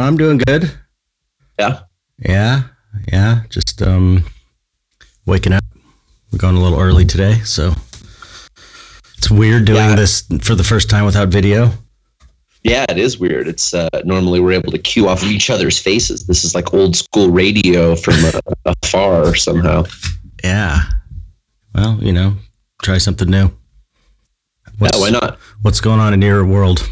I'm doing good. Yeah. Yeah. Yeah. Just um waking up. We're going a little early today, so it's weird doing Yeah. this for the first time without video. Yeah, it is weird. It's uh, normally we're able to cue off of each other's faces. This is like old school radio from uh, afar somehow. Yeah. Well, you know, try something new. What's, yeah, why not? What's going on in your world?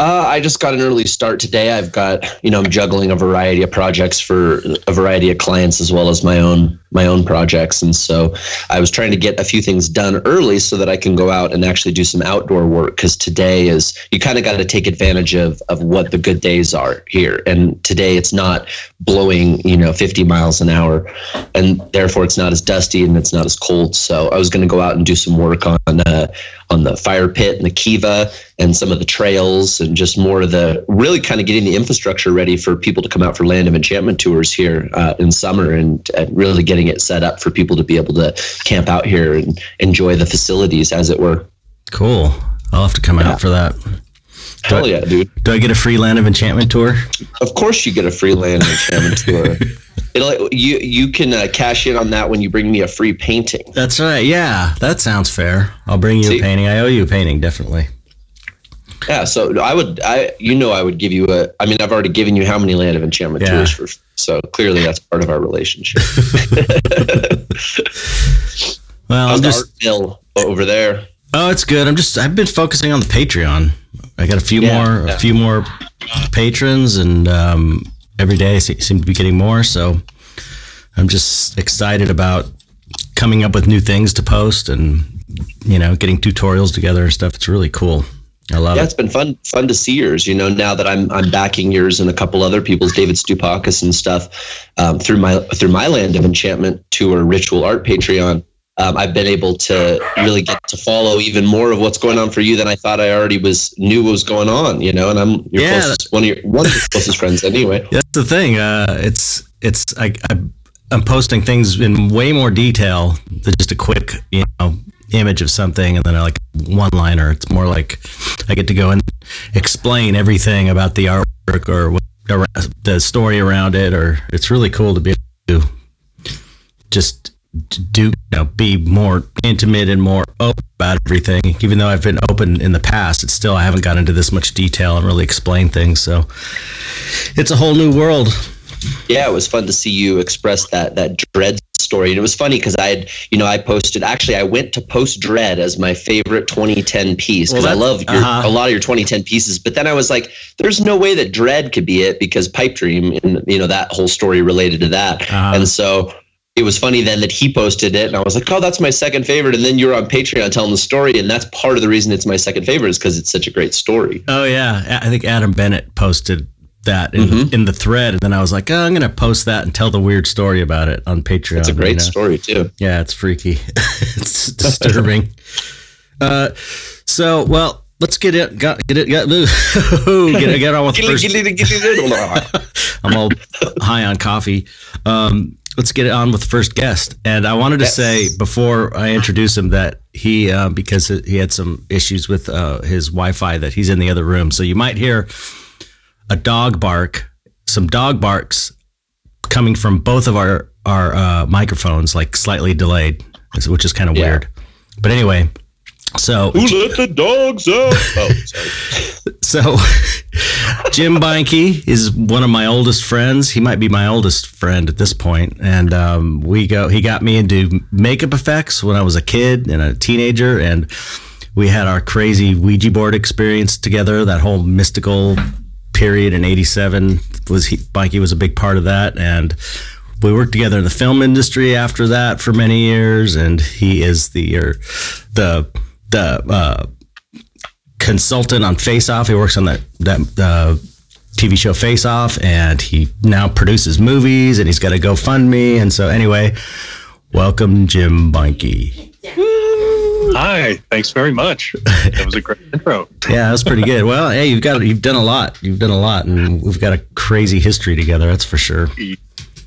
Uh, I just got an early start today. I've got, you know, I'm juggling a variety of projects for a variety of clients as well as my own my own projects, and so I was trying to get a few things done early so that I can go out and actually do some outdoor work. Because today is you kind of got to take advantage of of what the good days are here, and today it's not blowing, you know, 50 miles an hour, and therefore it's not as dusty and it's not as cold. So I was going to go out and do some work on uh, on the fire pit and the kiva and some of the trails and just more of the really kind of getting the infrastructure ready for people to come out for land of enchantment tours here uh, in summer and, and really getting it set up for people to be able to camp out here and enjoy the facilities as it were Cool. I'll have to come Yeah. out for that. Hell yeah dude Do I get a free Land of Enchantment tour? of course you get a free land of enchantment tour It'll, you you can uh, cash in on that when you bring me a free painting That's right. Yeah, that sounds fair. I'll bring you See? a painting. I owe you a painting, definitely. Yeah, so I would, I, you know, I would give you a. I mean, I've already given you how many Land of Enchantment Yeah. tours for. So clearly, that's part of our relationship. Well, How's I'm just art bill over there? Oh, it's good. I'm just I've been focusing on the Patreon. I got a few Yeah, more yeah. a few more patrons and um, every day I seem to be getting more, so I'm just excited about coming up with new things to post and you know, getting tutorials together and stuff. It's really cool. I love Yeah, it. it's been fun, fun to see yours. You know, now that I'm I'm backing yours and a couple other people's, David Stoupakis and stuff, um, through my through my Land of Enchantment tour Ritual Art Patreon. Um, I've been able to really get to follow even more of what's going on for you than I thought I already was knew what was going on. You know, and I'm your Yeah, closest, one of your one of your closest friends anyway. That's the thing. Uh, it's it's I, I I'm posting things in way more detail than just a quick you know image of something and then I like one liner. It's more like I get to go and explain everything about the artwork or the story around it. Or it's really cool to be able to just do you know be more intimate and more open about everything. Even though I've been open in the past, it's still I haven't got into this much detail and really explain things. So it's a whole new world. yeah, it was fun to see you express that that dread story. And it was funny because I had, you know, I posted. Actually, I went to post dread as my favorite 2010 piece because Well, I love your, uh-huh. a lot of your 2010 pieces. But then I was like, there's no way that dread could be it because Pipe Dream and you know that whole story related to that. Uh-huh. And so. It was funny then that he posted it, and I was like, "Oh, that's my second favorite." And then you're on Patreon telling the story, and that's part of the reason it's my second favorite is because it's such a great story. Oh yeah, I think Adam Bennett posted that in, Mm-hmm. the, in the thread, and then I was like, oh, I'm gonna post that and tell the weird story about it on Patreon. It's a you great know? story too. Yeah, it's freaky. it's disturbing. uh, so well, let's get it. Got get it. Got, get, get on with the first. I'm all high on coffee. Um, let's get it on with the first guest. And I wanted to Yes. say before I introduce him that he, uh, because he had some issues with uh, his Wi-Fi, that he's in the other room. So you might hear a dog bark, some dog barks coming from both of our our uh, microphones, like slightly delayed, which is kind of Yeah. weird. But anyway, so Who let the dogs out? Oh, so Jim Beinke is one of my oldest friends. He might be my oldest friend at this point, and um, we go. He got me into makeup effects when I was a kid and a teenager, and we had our crazy Ouija board experience together. That whole mystical period in '87 was he, Beinke was a big part of that, and we worked together in the film industry after that for many years. And he is the or the the uh, consultant on Face Off. He works on that that uh, TV show Face Off, and he now produces movies, and he's got a GoFundMe. And so, anyway, welcome, Jim Bunky. Hi, thanks very much. That was a great intro. Yeah, that was pretty good. Well, hey, you've got you've done a lot. You've done a lot, and we've got a crazy history together. That's for sure.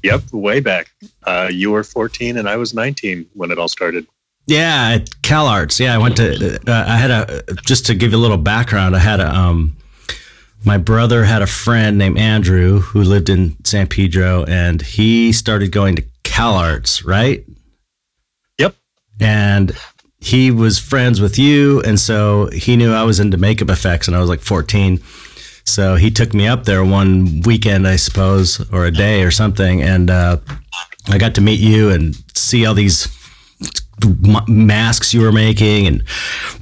Yep, way back. Uh, you were 14 and I was 19 when it all started. Yeah, at Cal Arts. Yeah, I went to. Uh, I had a just to give you a little background. I had a um, my brother had a friend named Andrew who lived in San Pedro, and he started going to Cal Arts, right? Yep. And he was friends with you, and so he knew I was into makeup effects, and I was like 14. So he took me up there one weekend, I suppose, or a day or something, and uh, I got to meet you and see all these masks you were making and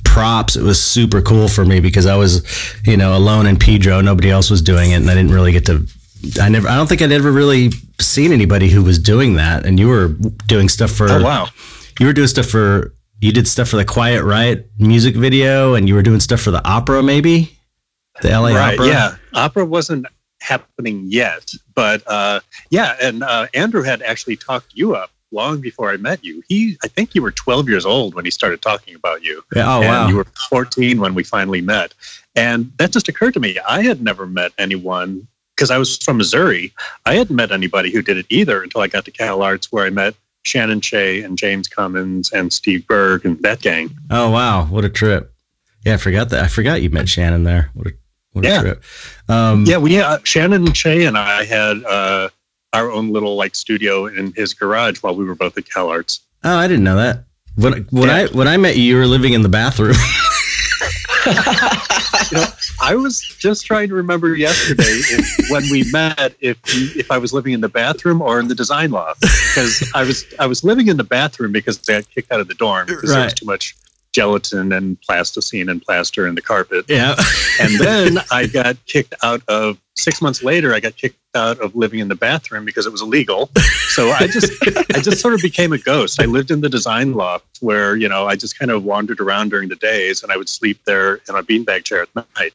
props. It was super cool for me because I was, you know, alone in Pedro. Nobody else was doing it, and I didn't really get to. I never. I don't think I'd ever really seen anybody who was doing that. And you were doing stuff for. Oh wow! You were doing stuff for. You did stuff for the Quiet Riot music video, and you were doing stuff for the opera, maybe. The LA right, Opera. Yeah, opera wasn't happening yet, but uh, yeah, and uh, Andrew had actually talked you up long before I met you. He, I think you were 12 years old when he started talking about you. Yeah, oh and wow. You were 14 when we finally met, and that just occurred to me. I had never met anyone because I was from Missouri. I hadn't met anybody who did it either until I got to Cal Arts, where I met Shannon Shea and James Cummins and Steve Berg and that gang. Oh wow, what a trip! Yeah, I forgot that. I forgot you met Shannon there. What a what Yeah. trip. Um, Yeah, we uh, Shannon Shea and I had uh, our own little like studio in his garage while we were both at Cal Arts. Oh, I didn't know that. When when Yeah. I when I met you, you were living in the bathroom. You know, I was just trying to remember yesterday if, when we met if if I was living in the bathroom or in the design loft because I was I was living in the bathroom because I got kicked out of the dorm because there was too much gelatin and plasticine and plaster in the carpet. yeah. And then I got kicked out of six months later. I got kicked out of living in the bathroom because it was illegal. So I just, I just sort of became a ghost. I lived in the design loft where you know I just kind of wandered around during the days, and I would sleep there in a beanbag chair at night.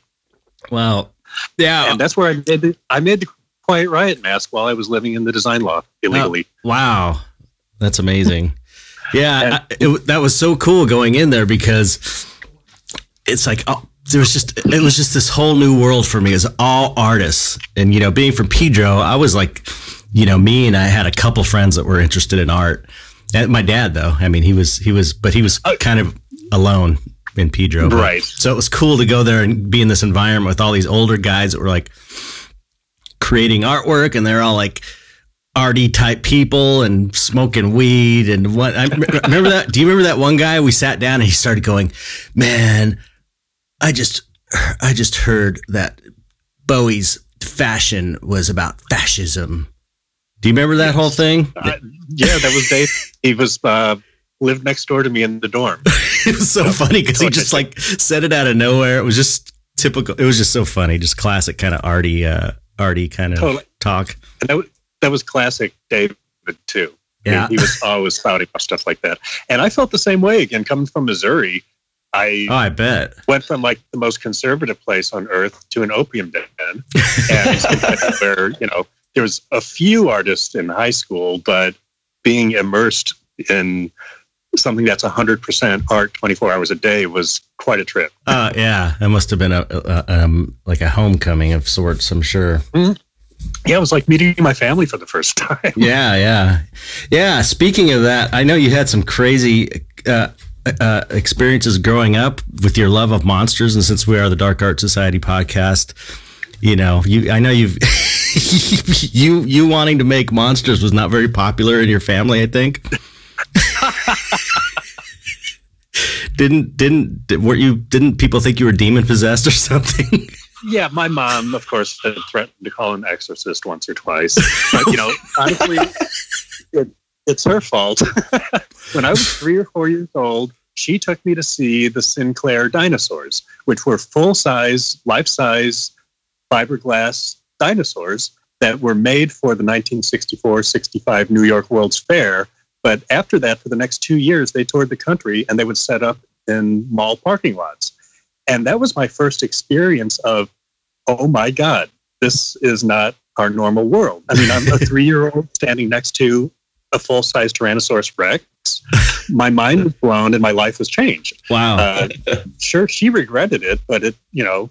Wow. yeah. And that's where I made the, I made the Quiet Riot mask while I was living in the design loft illegally. Oh, wow, that's amazing. Yeah, I, it, that was so cool going in there because it's like oh, there was just it was just this whole new world for me. as all artists, and you know, being from Pedro, I was like, you know, me and I had a couple friends that were interested in art. And my dad, though, I mean, he was he was, but he was Uh, kind of alone in Pedro, but- Right. So it was cool to go there and be in this environment with all these older guys that were like creating artwork, and they're all like arty type people and smoking weed and what I remember that do you remember that one guy we sat down and he started going man I just I just heard that Bowie's fashion was about fascism do you remember that whole thing Uh, yeah, that was Dave. He was uh, lived next door to me in the dorm. it was so funny because he just like said it out of nowhere it was just typical it was just so funny just classic kind of arty uh arty kind of Totally. talk And that, that was classic David too. I mean, yeah he was always spouting about stuff like that. And I felt the same way again coming from Missouri. I oh I bet went from like the most conservative place on earth to an opium den. And where, you know, there was a few artists in high school, but being immersed in something that's 100% art 24 hours a day was quite a trip. Uh, yeah, that must have been a, a um like a homecoming of sorts. I'm sure. Yeah, it was like meeting my family for the first time. Yeah, yeah, yeah. Speaking of that, I know you had some crazy uh, uh, experiences growing up with your love of monsters, and since we are the Dark Art Society podcast, you know, you I know you've you you wanting to make monsters was not very popular in your family. I think. didn't didn't weren't you didn't people think you were demon possessed or something? Yeah, my mom, of course, had threatened to call an exorcist once or twice. But, you know, honestly, it, it's her fault. when I was three or four years old, she took me to see the Sinclair dinosaurs, which were full size, life size fiberglass dinosaurs that were made for the 1964 65 New York World's Fair. But after that, for the next two years, they toured the country and they would set up in mall parking lots. And that was my first experience of, oh my God, this is not our normal world. I mean, I'm a three year old standing next to a full size Tyrannosaurus Rex. My mind was blown and my life was changed. Wow. Uh, sure, she regretted it, but it, you know,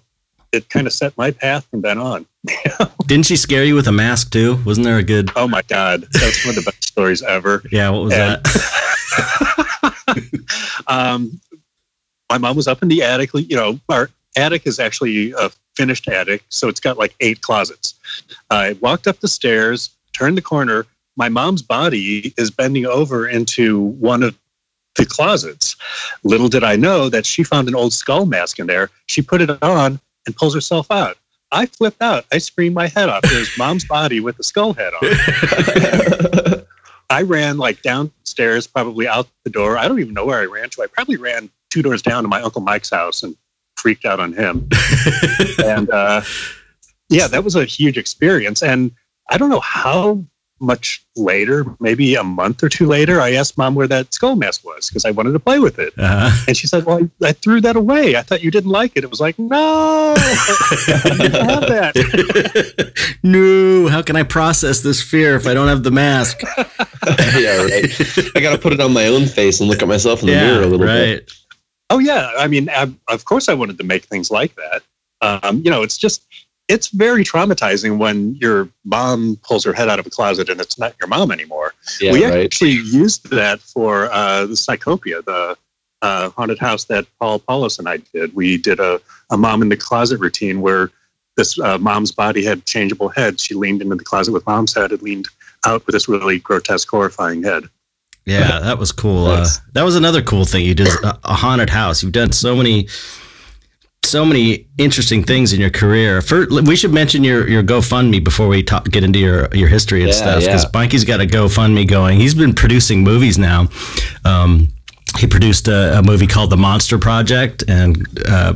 it kind of set my path from then on. Didn't she scare you with a mask too? Wasn't there a good? Oh my God. That's one of the best stories ever. Yeah. What was And- that? um, my mom was up in the attic. You know, our attic is actually a finished attic, so it's got like eight closets. I walked up the stairs, turned the corner. My mom's body is bending over into one of the closets. Little did I know that she found an old skull mask in there. She put it on and pulls herself out. I flipped out. I screamed my head off. There's mom's body with the skull head on. I ran like downstairs, probably out the door. I don't even know where I ran to. I probably ran two doors down to my uncle Mike's house and freaked out on him. and uh, yeah, that was a huge experience. And I don't know how much later, maybe a month or two later, I asked mom where that skull mask was because I wanted to play with it. Uh, And she said, "Well, I threw that away. I thought you didn't like it." It was like, "No, I didn't have that." no. How can I process this fear if I don't have the mask? yeah, right. I got to put it on my own face and look at myself in the mirror a little bit. Oh yeah, I mean, I, of course, I wanted to make things like that. Um, you know, it's just it's very traumatizing when your mom pulls her head out of a closet and it's not your mom anymore. Yeah, we right. actually used that for uh, the Psychopia, the uh, haunted house that Paul Paulus and I did. We did a, a mom in the closet routine where this uh, mom's body had changeable heads. She leaned into the closet with mom's head and leaned out with this really grotesque, horrifying head. Yeah, that was cool. Uh, that was another cool thing you did. A, haunted house. You've done so many, so many interesting things in your career. First, we should mention your your GoFundMe before we talk, get into your your history and Yeah, stuff. Because yeah. Mikey's got a GoFundMe going. He's been producing movies now. Um, he produced a, a movie called The Monster Project and. Uh,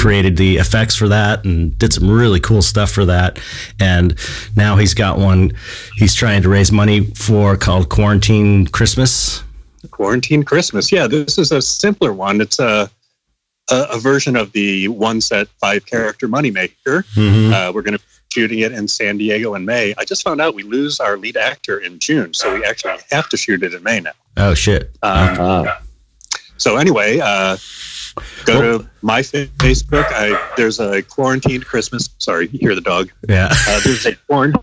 created the effects for that and did some really cool stuff for that and now he's got one he's trying to raise money for called quarantine christmas Quarantine Christmas. Yeah, this is a simpler one. It's a a, a version of the one set five character moneymaker. mm-hmm. Uh, we're going to be shooting it in San Diego in May. I just found out we lose our lead actor in June, so we actually have to shoot it in May now. oh shit Um, Ah, so anyway, uh, go to my Facebook. I, there's a quarantined Christmas. Sorry, you hear the dog. yeah Uh, there's a quarant-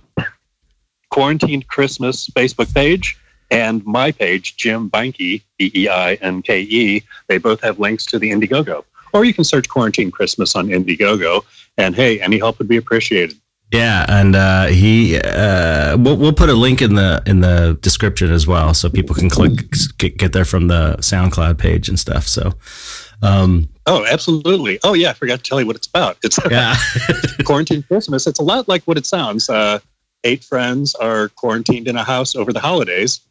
quarantined Christmas Facebook page and my page, Jim Beinke, B E I N K E. They both have links to the Indiegogo. Or you can search Quarantine Christmas on Indiegogo. And hey, any help would be appreciated. yeah and uh, he uh, we'll, we'll put a link in the in the description as well so people can click get there from the soundcloud page and stuff so um, Oh, absolutely. Oh, yeah, I forgot to tell you what it's about. It's yeah Quarantine Christmas. It's a lot like what it sounds. Uh, eight friends are quarantined in a house over the holidays.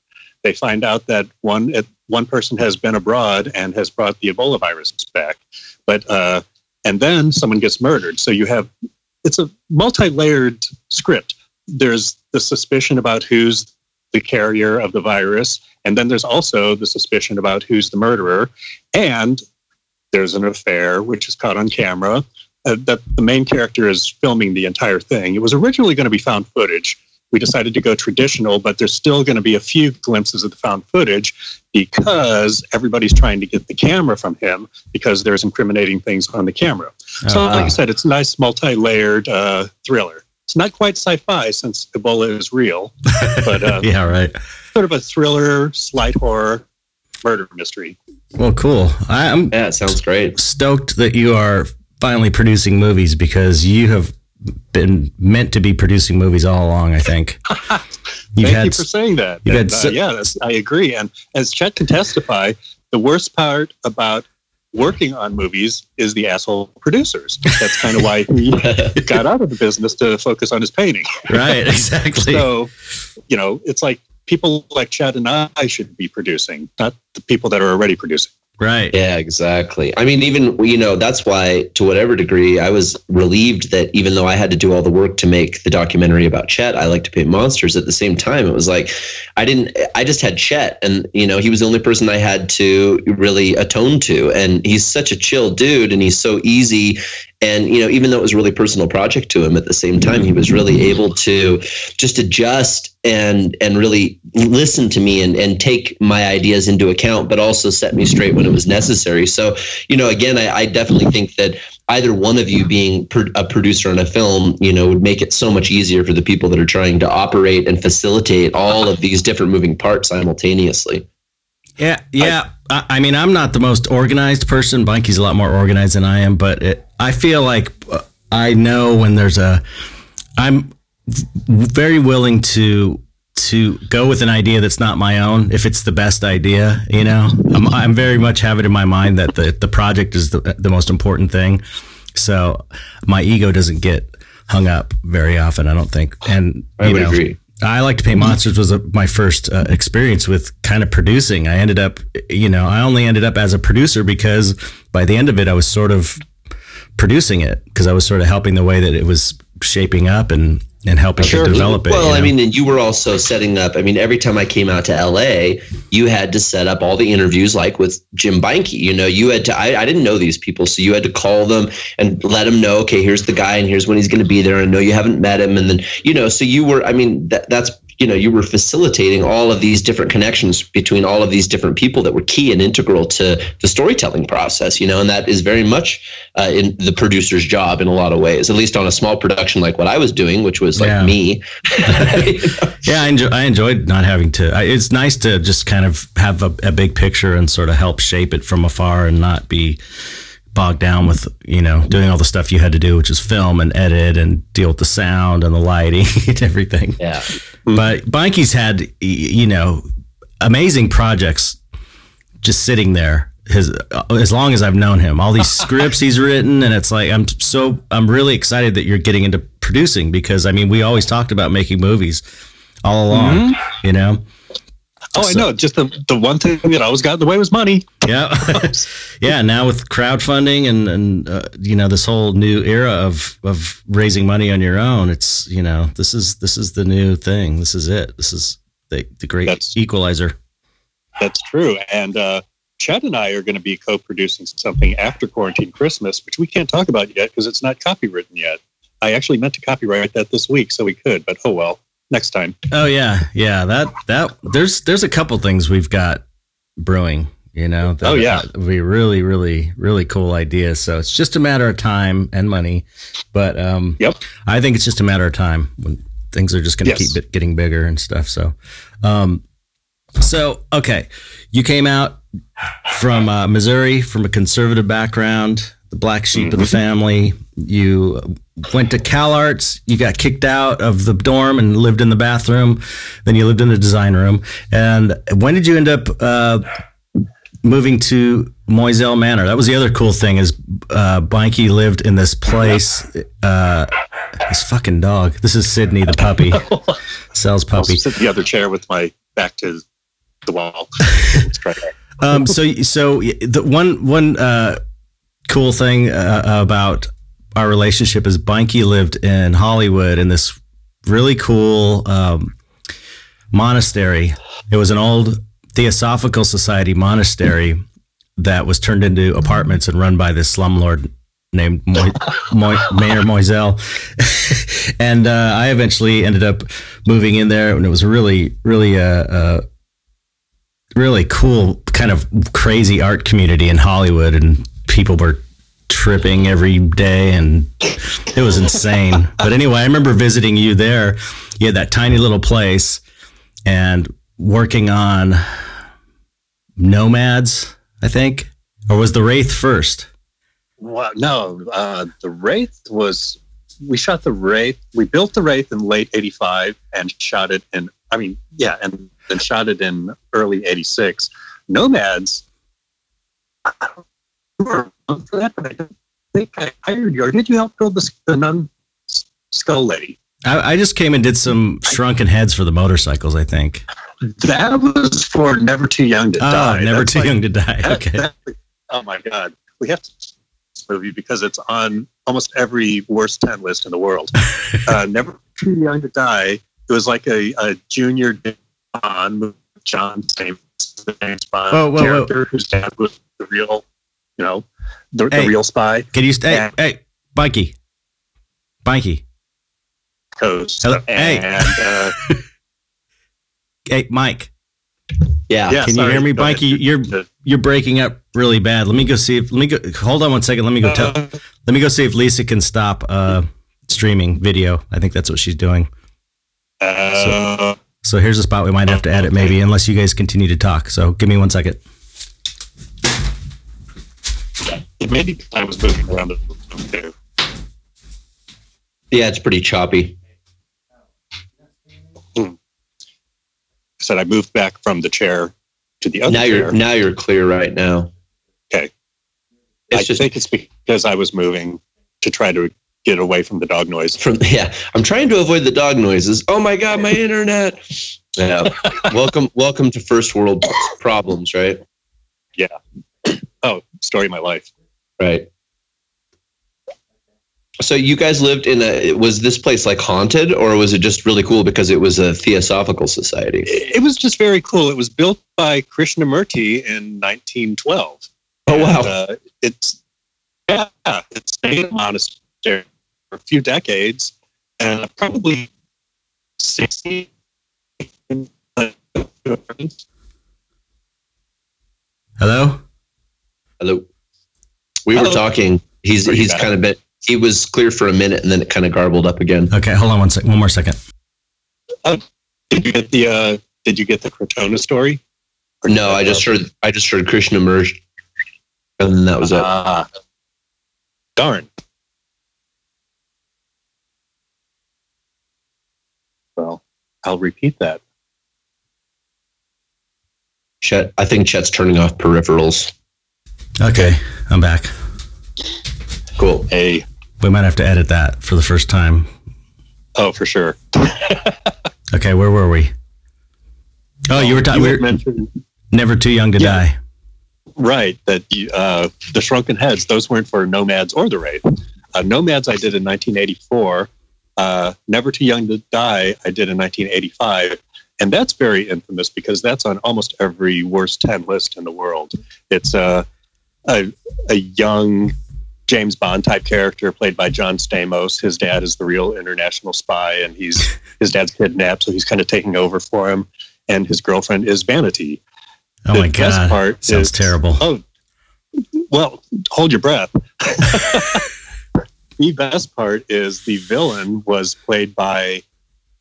They find out that one uh, one person has been abroad and has brought the Ebola virus back, but uh, and then someone gets murdered. So you have it's a multi-layered script. There's the suspicion about who's the carrier of the virus, and then there's also the suspicion about who's the murderer, and there's an affair which is caught on camera uh, that the main character is filming the entire thing. It was originally going to be found footage. We decided to go traditional, but there's still going to be a few glimpses of the found footage because everybody's trying to get the camera from him because there's incriminating things on the camera. So, Oh, like I said, it's a nice multi-layered uh, thriller. It's not quite sci-fi since Ebola is real, but uh, yeah right sort of a thriller, slight horror, murder mystery. Well cool i'm yeah, it sounds great. stoked that you are finally producing movies because you have been meant to be producing movies all along i think You've Thank had you for saying that. had uh, yeah, that's, I agree. And as Chet can testify, the worst part about working on movies is the asshole producers. That's kind of why he got out of the business to focus on his painting. right exactly So, you know, it's like people like Chad and I should be producing, not the people that are already producing. right Yeah, exactly. I mean, even you know, that's why to whatever degree I was relieved that even though I had to do all the work to make the documentary about Chet, I like to paint monsters. At the same time, it was like I didn't. I just had Chet, and you know, he was the only person I had to really atone to. And he's such a chill dude, and he's so easy And you know, even though it was a really personal project to him, at the same time, he was really able to just adjust and and really listen to me and and take my ideas into account, but also set me straight when it was necessary. So, you know, again, I, I definitely think that either one of you being a producer in a film, you know, would make it so much easier for the people that are trying to operate and facilitate all of these different moving parts simultaneously. Yeah, yeah. I, I mean, I'm not the most organized person. Bunky's a lot more organized than I am, but it, I feel like uh, I know when there's a. I'm very willing to to go with an idea that's not my own if it's the best idea you know i'm, I'm very much have it in my mind that the, the project is the, the most important thing so my ego doesn't get hung up very often i don't think and i would know, agree I like to paint monsters was a, my first uh, experience with kind of producing. I ended up, you know, I only ended up as a producer because by the end of it, I was sort of producing it because I was sort of helping the way that it was shaping up and and helping sure. to develop it. Well, you know? I mean, and you were also setting up. I mean, every time I came out to LA, you had to set up all the interviews, like with Jim Beinke. You know, you had to. I, I didn't know these people, so you had to call them and let them know. Okay, here's the guy, and here's when he's going to be there. And know you haven't met him, and then you know, so you were. I mean, that, that's you know you were facilitating all of these different connections between all of these different people that were key and integral to the storytelling process you know and that is very much uh, in the producer's job in a lot of ways at least on a small production like what i was doing which was like yeah. me yeah I, enjoy, I enjoyed not having to I, it's nice to just kind of have a, a big picture and sort of help shape it from afar and not be bogged down with you know doing all the stuff you had to do, which is film and edit and deal with the sound and the lighting and everything. Yeah. But Beinke's had you know amazing projects just sitting there. His as long as I've known him, all these scripts he's written, and it's like I'm so I'm really excited that you're getting into producing because I mean we always talked about making movies all along, mm-hmm. you know. Oh, so, I know. Just the the one thing that always got in the way was money. Yeah, yeah. Now with crowdfunding and and uh, you know this whole new era of of raising money on your own, it's you know this is this is the new thing. This is it. This is the the great that's, equalizer. That's true. And uh, Chad and I are going to be co-producing something after quarantine Christmas, which we can't talk about yet because it's not copywritten yet. I actually meant to copyright that this week, so we could, but oh well next time. Oh yeah, yeah. That that there's there's a couple things we've got brewing. You know. That, oh yeah. That be really really really cool ideas. So it's just a matter of time and money, but um, yep. I think it's just a matter of time when things are just going to yes. keep getting bigger and stuff. So, um, so okay, you came out from uh, Missouri from a conservative background the black sheep mm-hmm. of the mm-hmm. family. You went to Cal Arts. You got kicked out of the dorm and lived in the bathroom. Then you lived in the design room. And when did you end up uh, moving to Moiselle Manor? That was the other cool thing is uh, Beinke lived in this place. Uh, this fucking dog. This is Sydney, the puppy. Sells puppy. I'll sit in the other chair with my back to the wall. um, so, so the one one uh, cool thing uh, about our relationship is Beinke lived in Hollywood in this really cool um, monastery. It was an old Theosophical Society monastery that was turned into apartments and run by this slumlord named Mo- Mo- Mayor Moiselle. and uh, I eventually ended up moving in there, and it was really, really a, uh, uh, really cool, kind of crazy art community in Hollywood, and people were tripping every day and it was insane. but anyway, I remember visiting you there. You had that tiny little place and working on Nomads, I think. Or was the Wraith first? Well, no, uh, the Wraith was. We shot the Wraith. We built the Wraith in late '85 and shot it in. I mean, yeah, and then shot it in early '86. Nomads. I don't for that, but I don't think I hired you. Or did you help build the, the nun skull lady? I, I, just came and did some shrunken heads for the motorcycles. I think that was for Never Too Young to oh, Die. Never That's Too like, Young to Die. Okay. That, oh my God, we have to this movie because it's on almost every worst ten list in the world. uh, Never Too Young to Die. It was like a, a junior Bond, John James Bond whoa, character whose dad was the real you know, the, hey, the real spy. Can you stay? Hey, Mikey. Mikey. Coast. Hello. Hey. And, uh, Hey, Mike. Yeah. Yeah. Can sorry, you hear me, go ahead. Mikey? You're you're breaking up really bad. Let me go see if. Let me go. Hold on one second. Let me go tell. Uh, Let me go see if Lisa can stop uh, streaming video. I think that's what she's doing. uh, So here's a spot we might have to edit, maybe, unless you guys continue to talk. So give me one second. Maybe I was moving around the too. Yeah, it's pretty choppy. Hmm. Said I moved back from the chair to the other Now you're now you're clear right now. Okay. It's I just think it's because I was moving to try to get away from the dog noise. from yeah. I'm trying to avoid the dog noises. Oh my god, my internet. Yeah. welcome welcome to first world problems, right? Yeah. Oh, story of my life. Right. So you guys lived in a was this place like haunted or was it just really cool because it was a theosophical society? It it was just very cool. It was built by Krishnamurti in 1912. Oh wow. And, uh, it's yeah, it stayed a monastery for a few decades, and probably sixty. Hello. Hello. We were Hello. talking. He's Pretty he's bad. kind of bit he was clear for a minute and then it kind of garbled up again. Okay, hold on one sec. One more second. Did you get the uh, Did you get the Krotona story? Or No, I just heard I just heard Krishna merged and then that was it. Ah, darn. Well, I'll repeat that. Chet I think Chet's turning off peripherals. Okay, I'm back. Cool. A We might have to edit that for the first time. oh, for sure. Okay, where were we? Oh, you were talking. You We mentioned never too young to Yeah. die. right that you, uh, the shrunken heads those weren't for nomads or the wraith uh, nomads i did in 1984 uh, never too young to die i did in 1985 and that's very infamous because that's on almost every worst 10 list in the world it's uh, a, a young james bond type character played by john stamos his dad is the real international spy and he's his dad's kidnapped so he's kind of taking over for him and his girlfriend is vanity Oh The my best god, part sounds is- terrible. Oh, well, hold your breath. the best part is the villain was played by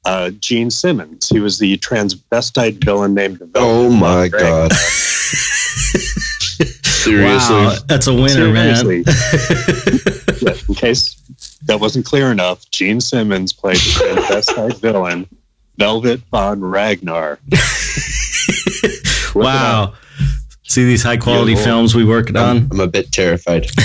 uh, Gene Simmons. He was the transvestite villain named the Oh my god. Seriously. Wow, that's a winner, man. Seriously. Yeah, in case that wasn't clear enough, Gene Simmons played the transvestite villain, Velvet Von Ragnar. Look it up. wow. See these high quality Beautiful. films we worked on. I'm, I'm a bit terrified.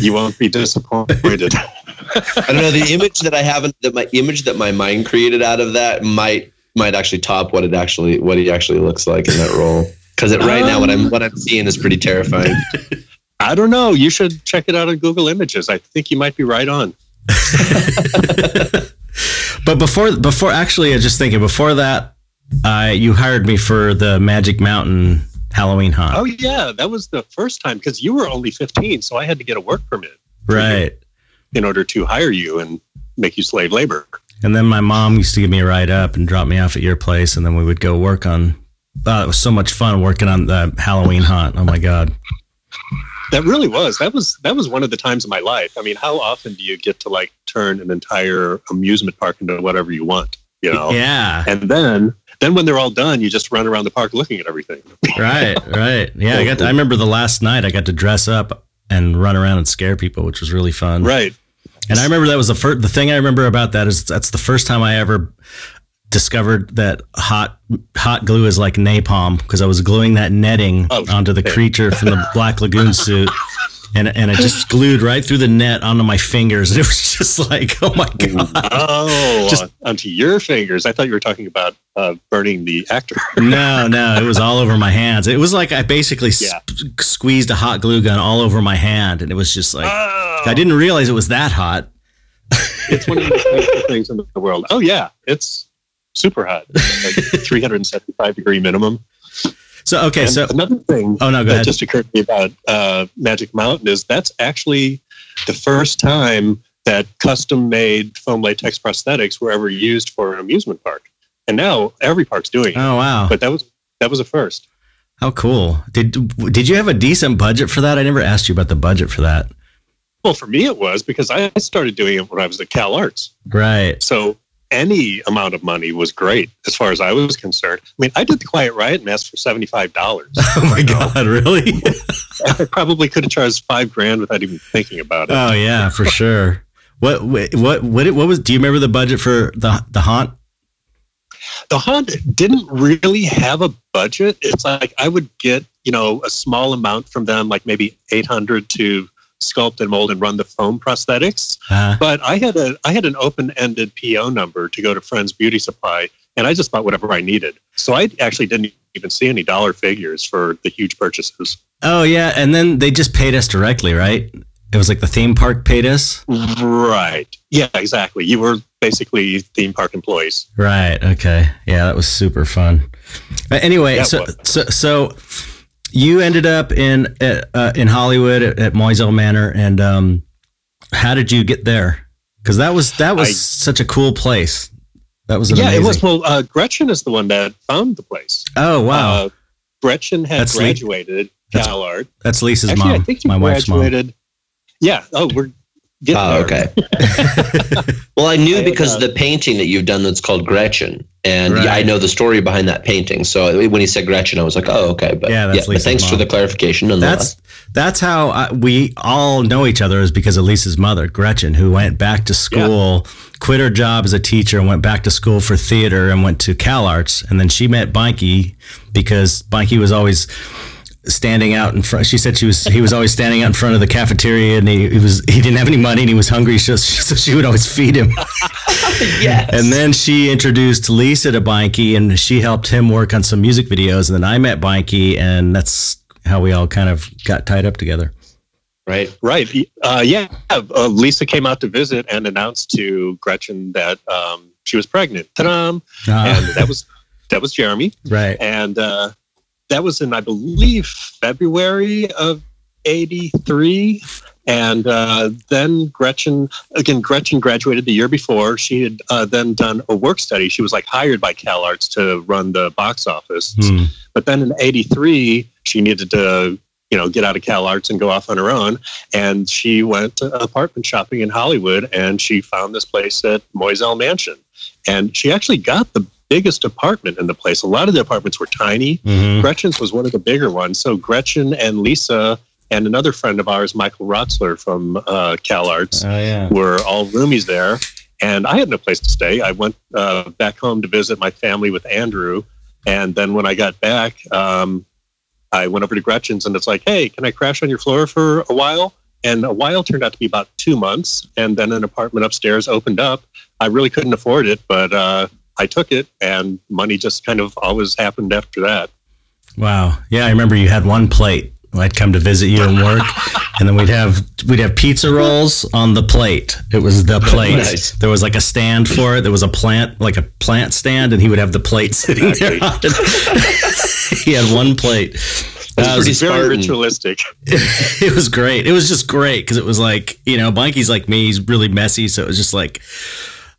You won't be disappointed. I don't know the image that I haven't that my image that my mind created out of that might might actually top what it actually what he actually looks like in that role. Because right now what I'm what I'm seeing is pretty terrifying. I don't know. You should check it out on Google Images. I think you might be right on. But before, before actually, I was just thinking before that, uh, you hired me for the Magic Mountain Halloween haunt, Oh yeah, that was the first time because you were only 15, so I had to get a work permit right? in order to hire you and make you slave labor. And then my mom used to give me a ride up and drop me off at your place, and then we would go work on. Oh, it was so much fun working on the Halloween hunt. Oh my god! That really was. That was that was one of the times of my life. I mean, how often do you get to like turn an entire amusement park into whatever you want? You know. Yeah, And then then when they're all done, you just run around the park looking at everything. right, right. Yeah, I got. To, I remember the last night I got to dress up and run around and scare people, which was really fun. Right. And I remember that was the first. The thing I remember about that is that's the first time I ever discovered that hot hot glue is like napalm because I was gluing that netting Oh, onto the creature from the Black Lagoon suit. And, and it just glued right through the net onto my fingers. And it was just like, oh my God. Oh, Just- onto your fingers. I thought you were talking about uh, burning the actor. No, no, it was all over my hands. It was like I basically Yeah. sp- squeezed a hot glue gun all over my hand. And it was just like, Oh. I didn't realize it was that hot. It's one of the things in the world. Oh yeah, it's super hot, like 375 degree minimum. So, okay. And So, another thing oh no, go that ahead. just occurred to me about uh, Magic Mountain is that's actually the first time that custom made foam latex prosthetics were ever used for an amusement park. And now every park's doing it. Oh wow. But that was that was a first. How cool. Did did you have a decent budget for that? I never asked you about the budget for that. Well, for me it was because I started doing it when I was at Cal Arts. Right. So any amount of money was great as far as I was concerned. I mean, I did the Quiet Riot and asked for seventy five dollars. Oh my god, really? I probably could have charged five grand without even thinking about it. oh yeah, for sure. What what what what, what was do you remember the budget for the the haunt? the haunt didn't really have a budget. It's like I would get, you know, a small amount from them, like maybe 800 to sculpt and mold and run the foam prosthetics. Uh, But I had a I had an open-ended PO number to go to Frends Beauty Supply, and I just bought whatever I needed. So I actually didn't even see any dollar figures for the huge purchases. oh yeah, and then they just paid us directly, right? It was like the theme park paid us. Right. Yeah, exactly. You were basically theme park employees. Right. Okay. Yeah, that was super fun. Uh, anyway, so, was. so so you ended up in uh, uh, in Hollywood at, at Moiselle Manor, and um, how did you get there? Because that was that was I- such a cool place. That was yeah, amazing. it was. Well, uh, Gretchen is the one that found the place. Oh wow, Uh, Gretchen had That's graduated that's- Cal Art. that's Lisa's Actually, mom. I think she my wife's mom. graduated. Yeah. Oh, we're getting Oh, there. okay. well, I knew I because the painting that you've done that's called Gretchen, and yeah, I know the story behind that painting. So when he said Gretchen, I was like, oh, okay. But Yeah, yeah, but Lisa's thanks for the clarification. That's that's how I, we all know each other is because of Lisa's mother, Gretchen, who went back to school, quit her job as a teacher, and went back to school for theater and went to Cal Arts, and then she met Beinke because Beinke was always standing out in front. She said she was he was always standing out in front of the cafeteria, and he, he was he didn't have any money and he was hungry, so, so she would always feed him. yes. And then she introduced Lisa to Beinke, and she helped him work on some music videos. And then I met Beinke, and that's how we all kind of got tied up together. right. Right. Uh, yeah. Uh, Lisa came out to visit and announced to Gretchen that um, she was pregnant. Ta-da! And Uh, that was that was Jeremy. right. And uh, that was in, I believe, February of '83. And uh, then Gretchen, again, Gretchen graduated the year before. She had uh, then done a work study. She was like hired by Cal Arts to run the box office. Hmm. But then in '83, she needed to, you know, get out of Cal Arts and go off on her own. And she went apartment shopping in Hollywood, and she found this place at Moiselle Mansion. And she actually got the biggest apartment in the place. A lot of the apartments were tiny. Mhm. Gretchen's was one of the bigger ones. So Gretchen and Lisa and another friend of ours, Michael Rotzler from uh, Cal Arts, Oh yeah. were all roomies there. And I had no place to stay. I went uh, back home to visit my family with Andrew. And then when I got back, um, I went over to Gretchen's and it's like, hey, can I crash on your floor for a while? And a while turned out to be about two months. And then an apartment upstairs opened up. I really couldn't afford it, but uh, I took it, and money just kind of always happened after that. Wow. Yeah, I remember you had one plate. I'd come to visit you and work, and then we'd have we'd have pizza rolls on the plate. It was the plate. Nice. There was like a stand for it. There was a plant, like a plant stand, and he would have the plate sitting there. on it. he had one plate. That's Uh, pretty It's very ritualistic. it was great. It was just great because it was like, you know, Bunky's like me. He's really messy. So it was just like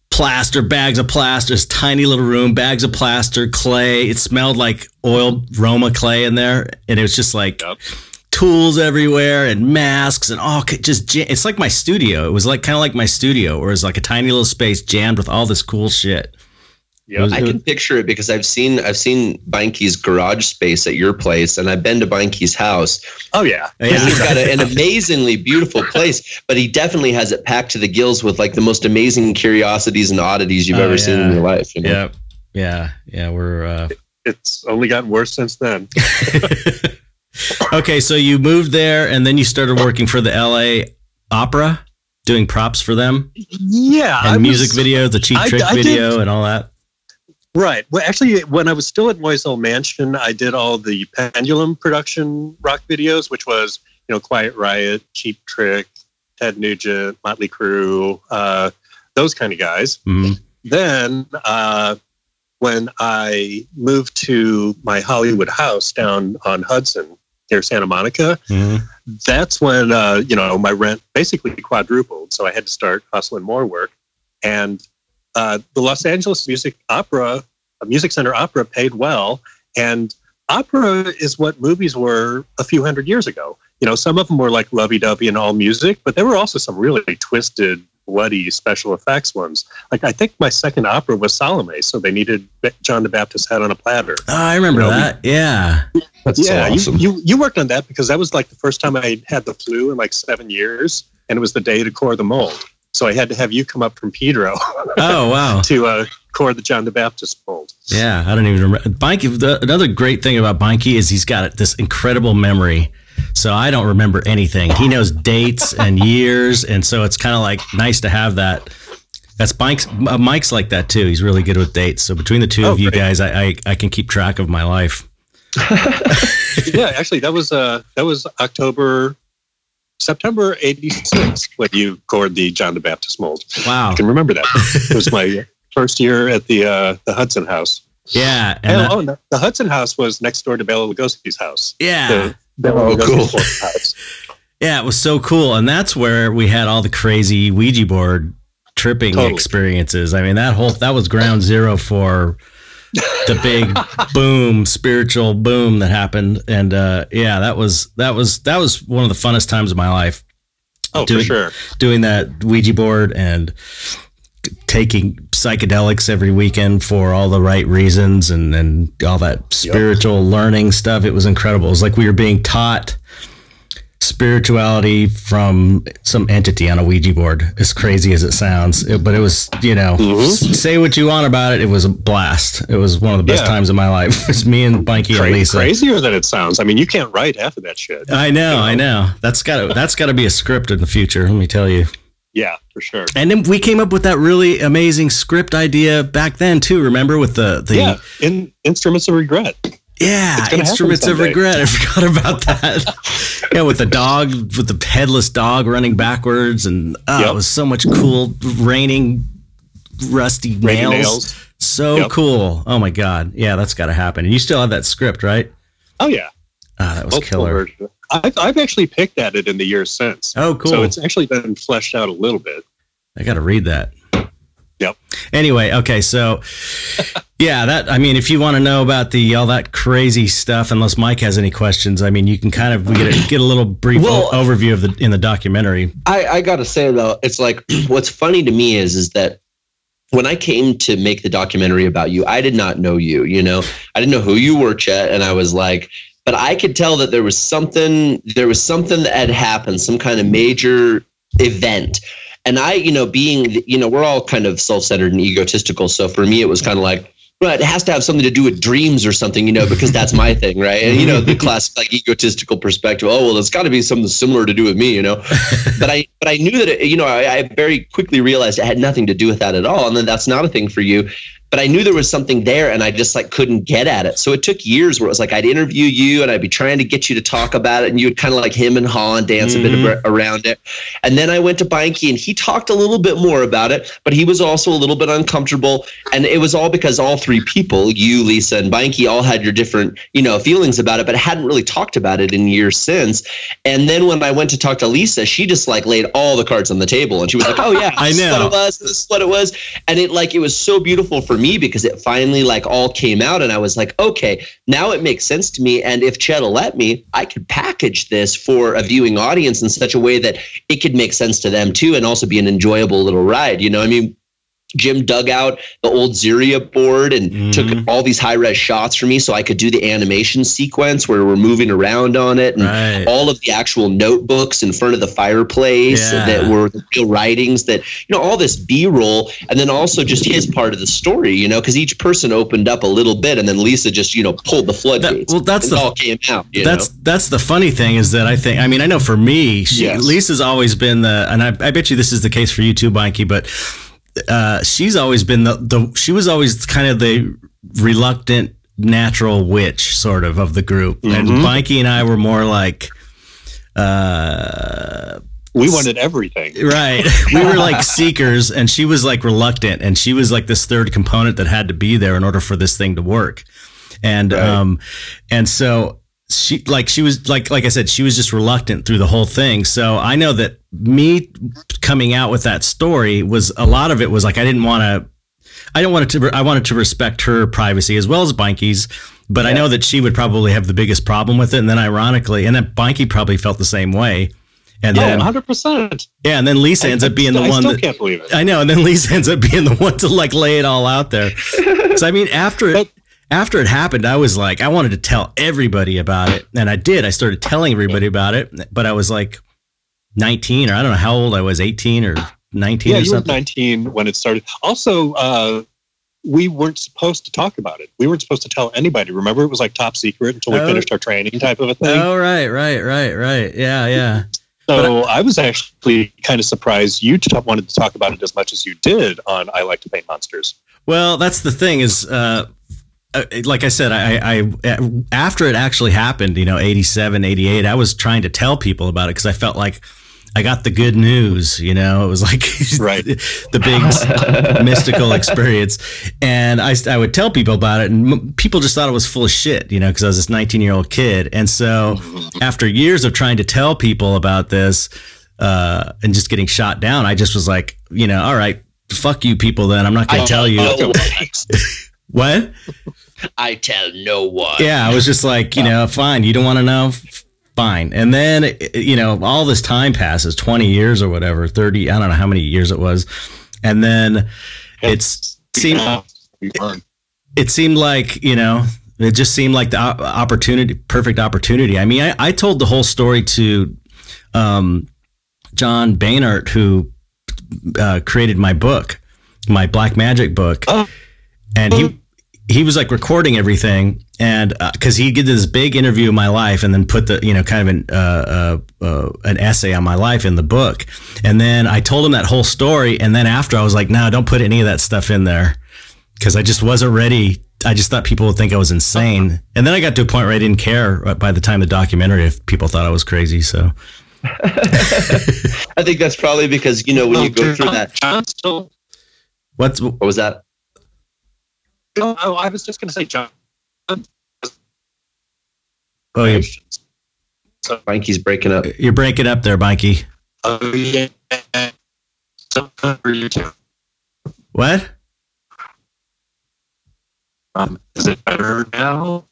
plaster, bags of plaster, this tiny little room, bags of plaster, clay. It smelled like oil Roma clay in there. And it was just like Yep. tools everywhere and masks and all just, it's like my studio. It was like kind of like my studio where it's like a tiny little space jammed with all this cool shit. Yeah. I can picture it because I've seen I've seen Beinke's garage space at your place, and I've been to Beinke's house. Oh yeah. And he's got a, an amazingly beautiful place, but he definitely has it packed to the gills with like the most amazing curiosities and oddities you've Oh, ever seen in your life. you know? Yeah. Yeah. Yeah. We're, uh, It's only gotten worse since then. okay, so you moved there and then you started working for the LA Opera, doing props for them Yeah. I and music was- videos, the cheap I- trick I did- video, and all that. Right. Well, actually, when I was still at Moiselle Mansion, I did all the Pendulum production rock videos, which was, you know, Quiet Riot, Cheap Trick, Ted Nugent, Motley Crue, uh, those kind of guys. Mhm. Then, uh, when I moved to my Hollywood house down on Hudson, near Santa Monica. Mhm. That's when uh, you know my rent basically quadrupled, so I had to start hustling more work. And uh, the Los Angeles Music Opera, uh, Music Center Opera, paid well, and opera is what movies were a few hundred years ago. You know, some of them were like lovey-dovey and all music, but there were also some really twisted, bloody special effects ones. Like I think my second opera was Salome, so they needed John the Baptist head on a platter. Oh, I remember You know, we- that. Yeah. That's so yeah, awesome. you, you you worked on that because that was like the first time I had the flu in like seven years, and it was the day to core the mold. So I had to have you come up from Pedro Oh, wow. to uh, core the John the Baptist mold. Yeah, I don't even remember. Beinke, the, another great thing about Beinke is he's got this incredible memory. So I don't remember anything. He knows dates and years, and so it's kind of like nice to have that. That's Mike's. uh, Mike's like that too. He's really good with dates. So between the two Oh, of you great. guys, I, I I can keep track of my life. yeah, actually, that was uh that was October, September '86 when you cored the John the Baptist mold. Wow. I can remember that. it was my first year at the uh, the Hudson House. Yeah, and And, oh, no, the Hudson House was next door to Bela Lugosi's house. yeah, The Bela Oh, cool. house. yeah. It was so cool, and that's where we had all the crazy Ouija board tripping Totally. experiences. I mean, that whole that was ground zero for the big boom, spiritual boom that happened, and uh, yeah, that was that was that was one of the funnest times of my life. Oh, Doing- for sure. Doing that Ouija board and taking psychedelics every weekend for all the right reasons and and all that spiritual learning stuff. It was incredible. It was like we were being taught spirituality from some entity on a Ouija board. As crazy as it sounds, It- but it was you know Mhm. s- say what you want about it. It was a blast. It was one of the best Yeah. times of my life. It's me and Beinke and Cra- Lisa. crazier than it sounds. I mean, you can't write half of that shit. I know, I know. That's got to that's got to be a script in the future. Let me tell you. Yeah, for sure. And then we came up with that really amazing script idea back then too. Remember with the the yeah, in Instruments of Regret. Yeah, It's gonna happen instruments of regret. I forgot about that. yeah, with the dog, with the headless dog running backwards, and oh, Yep. it was so much cool. Raining rusty nails, nails. so Yep. cool. Oh my god, yeah, that's got to happen. And you still have that script, right? Oh yeah, Ah, that was multiple killer. I've I've actually picked at it in the years since. Oh, cool. So it's actually been fleshed out a little bit. I got to read that. Yep. Anyway, okay, so yeah, that I mean, if you want to know about the all that crazy stuff, unless Mike has any questions, I mean, you can kind of we get a, get a little brief Well- overview of the in the documentary. I, I gotta say though, it's like what's funny to me is is that when I came to make the documentary about you, I did not know you. You know, I didn't know who you were, Chet, and I was like, but I could tell that there was something. There was something that had happened, some kind of major event. And I, you know, being, you know, we're all kind of self-centered and egotistical. So for me, it was kind of like, well, it has to have something to do with dreams or something, you know, because that's my thing, right? And you know, the classic like egotistical perspective. Oh, well, it's got to be something similar to do with me, you know. but I, but I knew that, it, you know, I, I very quickly realized it had nothing to do with that at all, and then that's not a thing for you. But I knew there was something there, and I just like couldn't get at it. So it took years where it was like I'd interview you, and I'd be trying to get you to talk about it, and you would kind of like him and Ha and dance a bit Mhm. around it. And then I went to Beinke, and he talked a little bit more about it, but he was also a little bit uncomfortable. And it was all because all three people, you, Lisa, and Beinke, all had your different, you know, feelings about it, but hadn't really talked about it in years since. And then when I went to talk to Lisa, she just like laid all the cards on the table, and she was like, "Oh yeah, I this is know. what it was. This is what it was." And it like it was so beautiful for me because it finally like all came out, and I was like, "Okay, now it makes sense to me." And if Chet will let me, I could package this for a viewing audience in such a way that it could make sense to them too, and also be an enjoyable little ride. You know, I mean. Jim dug out the old Xeria board and Mhm. took all these high res shots for me so I could do the animation sequence where we're moving around on it and Right. all of the actual notebooks in front of the fireplace Yeah. that were the real writings that you know all this b-roll and then also just his part of the story you know because each person opened up a little bit and then lisa just you know pulled the floodgates well, that's the- all came out you that's know? that's the funny thing is that I think I mean I know for me she, Yes. Lisa's always been the and I, I bet you this is the case for you too Beinke but uh, she's always been the, the she was always kind of the reluctant natural witch sort of of the group and Mhm. Beinke and I were more like uh We wanted everything. right we were like seekers and she was like reluctant and she was like this third component that had to be there in order for this thing to work and Right. um and so she like she was like like I said, she was just reluctant through the whole thing. So I know that me coming out with that story was a lot of it was like I didn't want to. I don't want to. I wanted to respect her privacy as well as Beinke's, but I know that she would probably have the biggest problem with it. And then, ironically, and then Beinke probably felt the same way. And No, then, 100%. yeah, and then Lisa ends up being the I one still that can't believe it. I know, and then Lisa ends up being the one to like lay it all out there. So I mean, after it But- after it happened, I was like, I wanted to tell everybody about it, and I did. I started telling everybody about it, but I was like 19 or I don't know how old I was, 18 or 19 Yeah, or you were 19 when it started. Also, uh, we weren't supposed to talk about it. We weren't supposed to tell anybody. Remember, it was like top secret until we Oh. finished our training, type of a thing. Oh right, right, right, right. Yeah, yeah. so I was actually kind of surprised you wanted to talk about it as much as you did on I Like to Paint Monsters. Well, that's the thing is, uh, like I said, I, I, after it actually happened, you know, 87, 88, I was trying to tell people about it because I felt like I got the good news, you know, it was like Right. the big mystical experience. And I, I would tell people about it and people just thought it was full of shit, you know, because I was this 19 year old kid. And so after years of trying to tell people about this, uh, and just getting shot down, I just was like, you know, all right, fuck you people then. I'm not going to tell you. What? I tell no one. Yeah, I was just like, you know, fine. You don't want to know? Fine. And then, you know, all this time passes 20 years or whatever, 30, I don't know how many years it was. And then it's seemed, weren't. it seemed like, you know, it just seemed like the opportunity, perfect opportunity. I mean, I, I told the whole story to um, John Baynard, who uh, created my book, my Black Magic book. Oh. And he, he was like recording everything and because he did this big interview of my life and then put the you know kind of an uh, uh, uh, an essay on my life in the book and then i told him that whole story and then after i was like no don't put any of that stuff in there because i just wasn't ready i just thought people would think i was insane and then i got to a point where i didn't care by the time the documentary if people thought i was crazy so I think that's probably because you know when you go through that. John still. what's What was that? Oh, I was just going to say, John. oh you're, Frankie's breaking up. you're breaking up there mikey Oh, yeah. So, for you too. what Um, is it better now?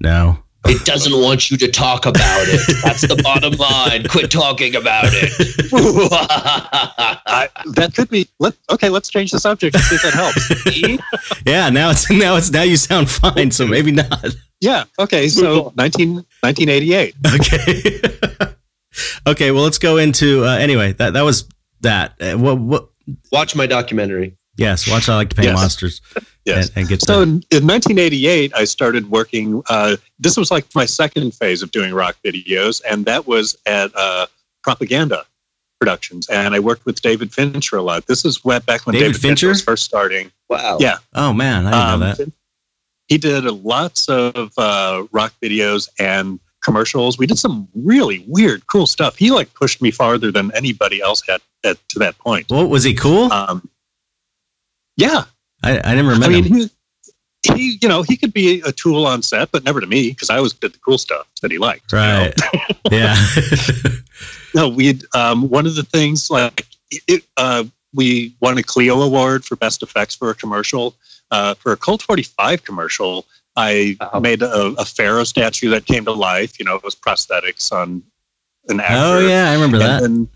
no It doesn't want you to talk about it. That's the bottom line. Quit talking about it. I, that could be. Let, okay, let's change the subject and see if that helps. yeah now it's now it's now you sound fine so maybe not yeah. Okay. So 19, 1988. Okay. okay. Well, let's go into uh, anyway. That that was that. Uh, what what? Watch my documentary. Yes. Watch. I like to paint Yes. monsters. Yes. And, and get So the, in, in 1988, I started working. Uh, this was like my second phase of doing rock videos, and that was at uh, Propaganda Productions. And I worked with David Fincher a lot. This is way back when David David, Fincher Fincher? was first starting. Wow. Yeah. oh man, I didn't Um, know that. He did lots of uh, rock videos and commercials. We did some really weird, cool stuff. He like pushed me farther than anybody else had at, to that point. Well, was he cool? Um, yeah, I, I never met I mean, him. he, he, you know, he could be a tool on set, but never to me because I always did the cool stuff that he liked. you know? Right. yeah. No, we um, one of the things like it, uh, we won a Clio Award for best effects for a commercial uh, for a Colt 45 commercial. I Wow. made a, a Pharaoh statue that came to life. You know, it was prosthetics on an actor. oh yeah, I remember that. And,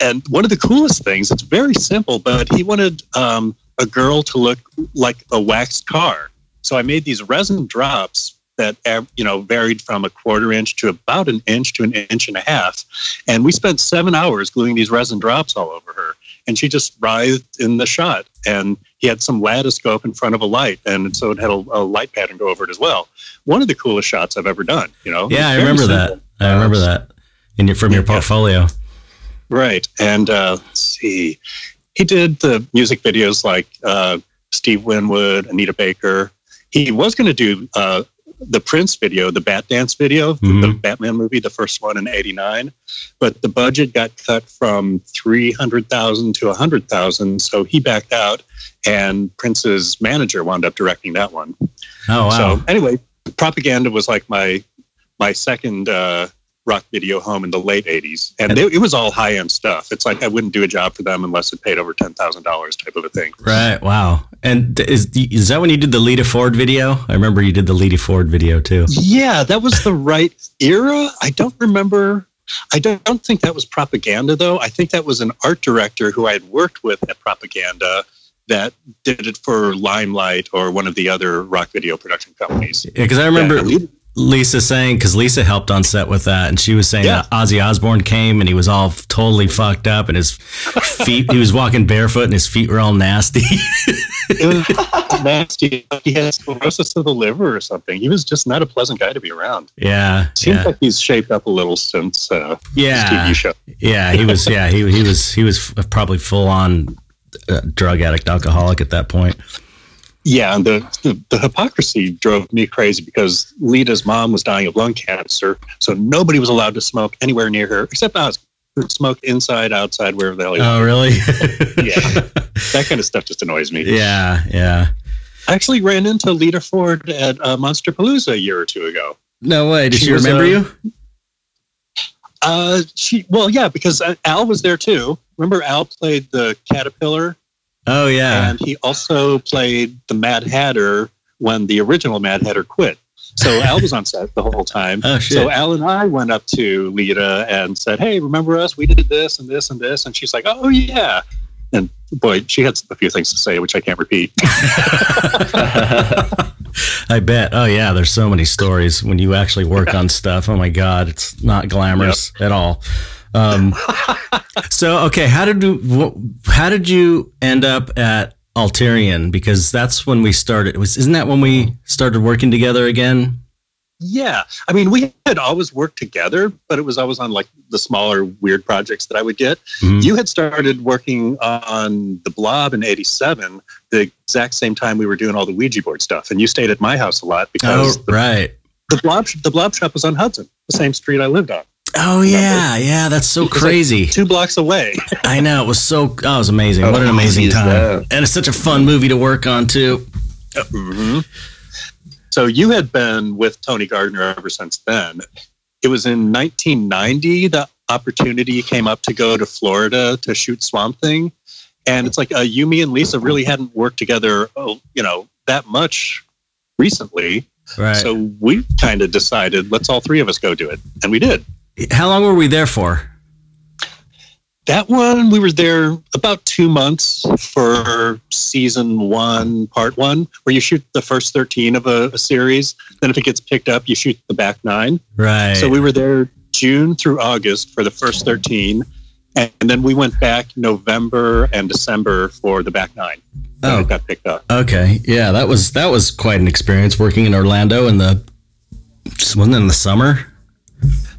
and one of the coolest things, it's very simple, but he wanted um, a girl to look like a waxed car. So I made these resin drops that you know varied from a quarter inch to about an inch to an inch and a half, and we spent seven hours gluing these resin drops all over her, and she just writhed in the shot. And he had some lattice-scope in front of a light, and so it had a, a light pattern go over it as well. One of the coolest shots I've ever done. You know? Yeah, I remember that. I remember that in your from your Yeah. portfolio. Right. And uh, let's see. He did the music videos like uh, Steve Winwood, Anita Baker. He was going to do uh, the Prince video, the Bat Dance video, the Mhm. Batman movie, the first one in '89, but the budget got cut from three hundred thousand to a hundred thousand, so he backed out, and Prince's manager wound up directing that one. Oh wow. So anyway, propaganda was like my my second uh, rock video home in the late 80s. And they, it was all high end stuff. It's like I wouldn't do a job for them unless it paid over $10,000 type of a thing. Right. Wow. And is is that when you did the Lita Ford video? I remember you did the Lita Ford video too. Yeah, that was the right era. I don't remember. I don't, think that was propaganda, though. I think that was an art director who I had worked with at Propaganda that did it for Limelight or one of the other rock video production companies. Because I remember Yeah, Lisa saying because Lisa helped on set with that, and she was saying Yeah. that Ozzy Osbourne came and he was all totally fucked up, and his feet he was walking barefoot and his feet were all nasty. it was nasty. He had sclerosis of the liver or something. He was just not a pleasant guy to be around. yeah, Seems yeah, like he's shaped up a little since uh, his yeah, TV show. yeah. He was, yeah, he he was he was probably full on uh, drug addict, alcoholic at that point. Yeah, and the, the the hypocrisy drove me crazy because Lita's mom was dying of lung cancer, so nobody was allowed to smoke anywhere near her except us. Who smoked inside, outside, wherever the hell you Oh, really? Yeah. That kind of stuff just annoys me. yeah, yeah. I actually ran into Lita Ford at uh, Monsterpalooza a year or two ago. No way. Did She she, remember uh, you? Uh, she well, yeah, because uh, Al was there too. Remember, Al played the caterpillar, Oh, yeah. and he also played the Mad Hatter when the original Mad Hatter quit. So Al was on set the whole time. Oh, shit. So Al and I went up to Lita and said, "Hey, remember us? We did this and this and this." And she's like, "Oh yeah." And boy, she had a few things to say, which I can't repeat. I bet. Oh yeah, there's so many stories when you actually work on stuff. Oh my god, it's not glamorous at all. Um, so okay, how did you how did you end up at Alterian? Because that's when we started. Was isn't that when we started working together again? Yeah. I mean, we had always worked together, but it was always on like the smaller, weird projects that I would get. Mhm. You had started working on the blob in 87, the exact same time we were doing all the Ouija board stuff. And you stayed at my house a lot Oh because the, right. the blob the blob shop was on Hudson, the same street I lived on, Oh yeah, yeah. That's so was like crazy. two blocks away. I know it was so. Oh, it was amazing. How what an amazing time, that? and it's such a fun movie to work on too. Mhm. So you had been with Tony Gardner ever since then. It was in 1990 the opportunity came up to go to Florida to shoot Swamp Thing, and it's like uh, you, me, and Lisa really hadn't worked together, oh, you know, that much recently. Right. So we kind of decided let's all three of us go do it, and we did. How long were we there for? That one we were there about two months for season one, part one, where you shoot the first 13 of a, a series. Then if it gets picked up, you shoot the back nine. Right. So we were there June through August for the first 13. And then we went back November and December for the back nine. Oh. it got picked up. Okay, yeah, that was that was quite an experience working in Orlando in the wasn't in the summer.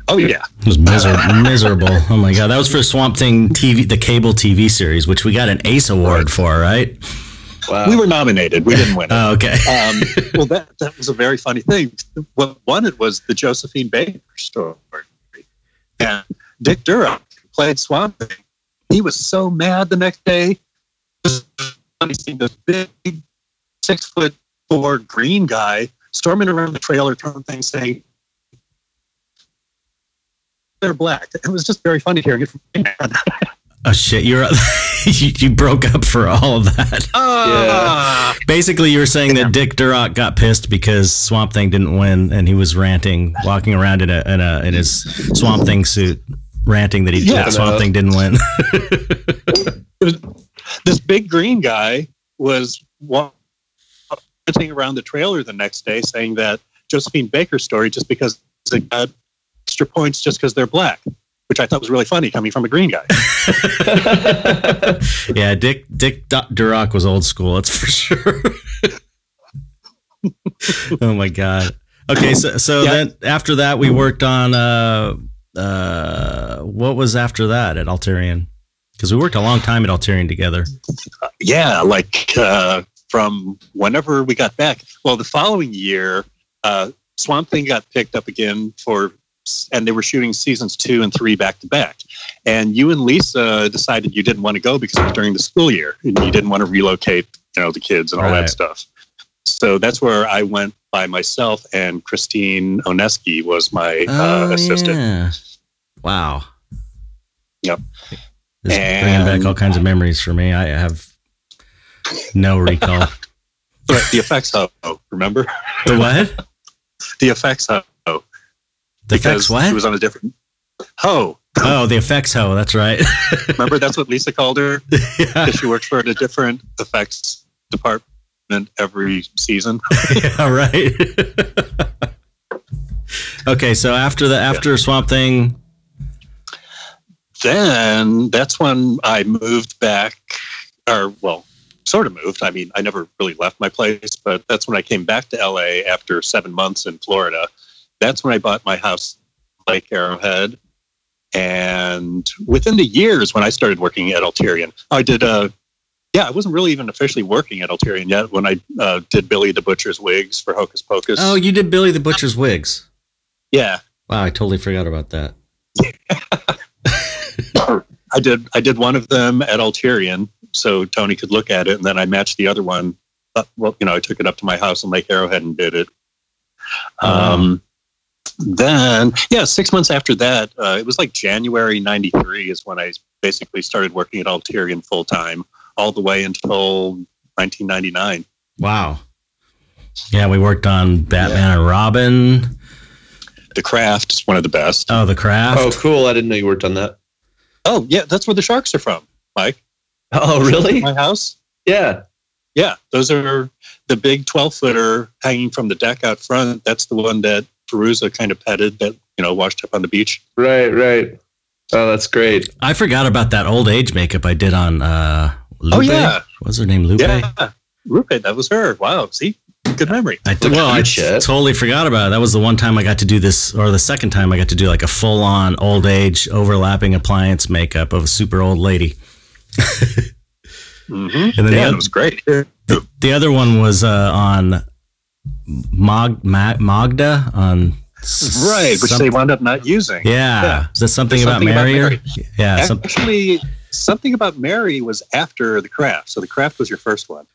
Oh, yeah. It was miserable. miserable. Oh my god, that was for Swamp Thing TV, the cable TV series, which we got an Ace Award for, right? Wow. We were nominated. We didn't win it. Oh, okay. um, well, that, that was a very funny thing. What won it was the Josephine Baker story. And Dick Durock played Swamp Thing. He was so mad the next day. He seen this big six foot four green guy storming around the trailer, throwing things, saying, they're black. It was just very funny hearing it from him. Oh shit, you're you, you broke up for all of that. Ah, Basically, you were saying that Dick Durock got pissed because Swamp Thing didn't win, and he was ranting, walking around in a in a in his Swamp Thing suit, ranting that he Yeah. that Swamp Thing didn't win. this big green guy was walking around the trailer the next day saying that Josephine Baker's story just because it got extra points just because they're black, which I thought was really funny coming from a green guy. yeah, Dick Dick Du- Durock was old school. That's for sure. oh my god. Okay, so so Yeah. then after that we worked on uh uh what was after that at Alterian? Because we worked a long time at Alterian together. yeah, like uh, from whenever we got back. Well, the following year, uh, Swamp Thing got picked up again for, and they were shooting seasons two and three back to back. And you and Lisa decided you didn't want to go because it was during the school year, and you didn't want to relocate, you know, the kids and all Right. that stuff. So that's where I went by myself, and Christine Oneski was my uh, assistant. Oh, yeah. Wow. Yep. This is bringing back all kinds of memories for me. I have no recall. But the effects hoe, remember? the what? The effects hoe. The effects what? She was on a different hoe. oh, the effects hoe. That's right. Remember, that's what Lisa called her yeah. because she worked for a different effects department every season. yeah, right. okay, so after the after Swamp Thing, then that's when I moved back, or well, sort of moved. I mean, I never really left my place, but that's when I came back to LA after seven months in Florida. That's when I bought my house, Lake Arrowhead. And within the years when I started working at Alterian, I did, uh, yeah, I wasn't really even officially working at Alterian yet when I uh, did Billy the Butcher's wigs for Hocus Pocus. oh, you did Billy the Butcher's wigs. yeah. Wow, I totally forgot about that. I did I did one of them at Alterian so Tony could look at it, and then I matched the other one. Uh, well, you know, I took it up to my house in Lake Arrowhead and did it. Oh, Um, then, yeah, six months after that, uh, it was like January '93 is when I basically started working at Alterian full time, all the way until 1999. Wow. Yeah, we worked on Batman and Robin. The Craft is one of the best. Oh, The Craft. Oh, cool! I didn't know you worked on that. Oh, yeah, that's where the sharks are from, Mike. Oh, really? My house. Yeah. Yeah, those are the big 12 footer hanging from the deck out front. That's the one that Fairuza kind of petted that, you know, washed up on the beach. Right. Right. Oh, that's great. I forgot about that old age makeup I did on uh Lupe. Oh, yeah. What's her name? Lupe? Yeah. Lupe. that was her. Wow. See, good memory. I t- well, I shit. totally forgot about it. That was the one time I got to do this, or the second time I got to do like a full on old age overlapping appliance makeup of a super old lady. Mm-hmm. And then the yeah, oth- it was great. The other one was uh, on Mag- Ma- Magda on. s- Right, which some- they wound up not using. Yeah. Yeah. Is that something, about something about Mary? or- Mary. Yeah. Some, Actually, something about Mary was after the craft. So the craft was your first one.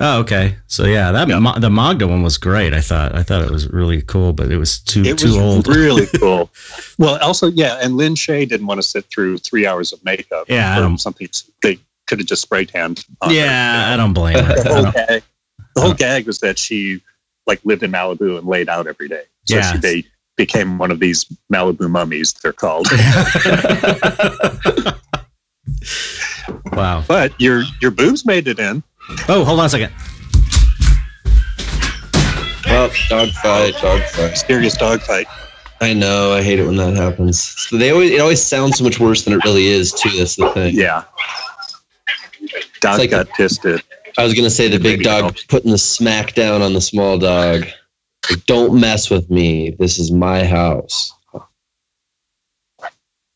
oh, okay. So yeah, that Yeah. Ma- the Magda one was great. I thought. I thought it was really cool, but it was too It too was old. really cool. Well, also, yeah, and Lin Shaye didn't want to sit through three hours of makeup. Yeah, something they could have just spray tanned. her, yeah, you I don't blame her. the whole gag, the whole gag was that she like lived in Malibu and laid out every day. So Yeah. she they became one of these Malibu mummies. They're called. wow. but your your boobs made it in. Oh, hold on a second. Well, dog fight, dog fight. Mysterious dog fight. I know. I hate it when that happens. So they always it always sounds so much worse than it really is. Too. That's the thing. Yeah. Dog like got pissed at. I was gonna say the big dog helps. putting the smack down on the small dog. Like, Don't mess with me. This is my house.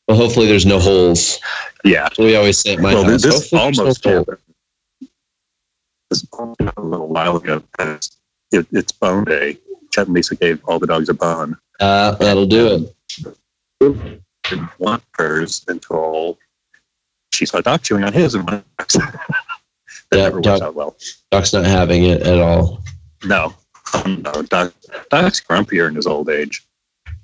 Well, hopefully there's no holes. Yeah. We always say at my well, house. this no almost holes. happened. This happened a little while ago. It's, it, it's bone day. Chet and Lisa gave all the dogs a bone. Uh, that'll do it. Didn't want hers until she saw Doc chewing on his and went, that Yeah, never works Doc- out well. Doc's not having it at all. No, no, Doc, Doc's grumpier in his old age.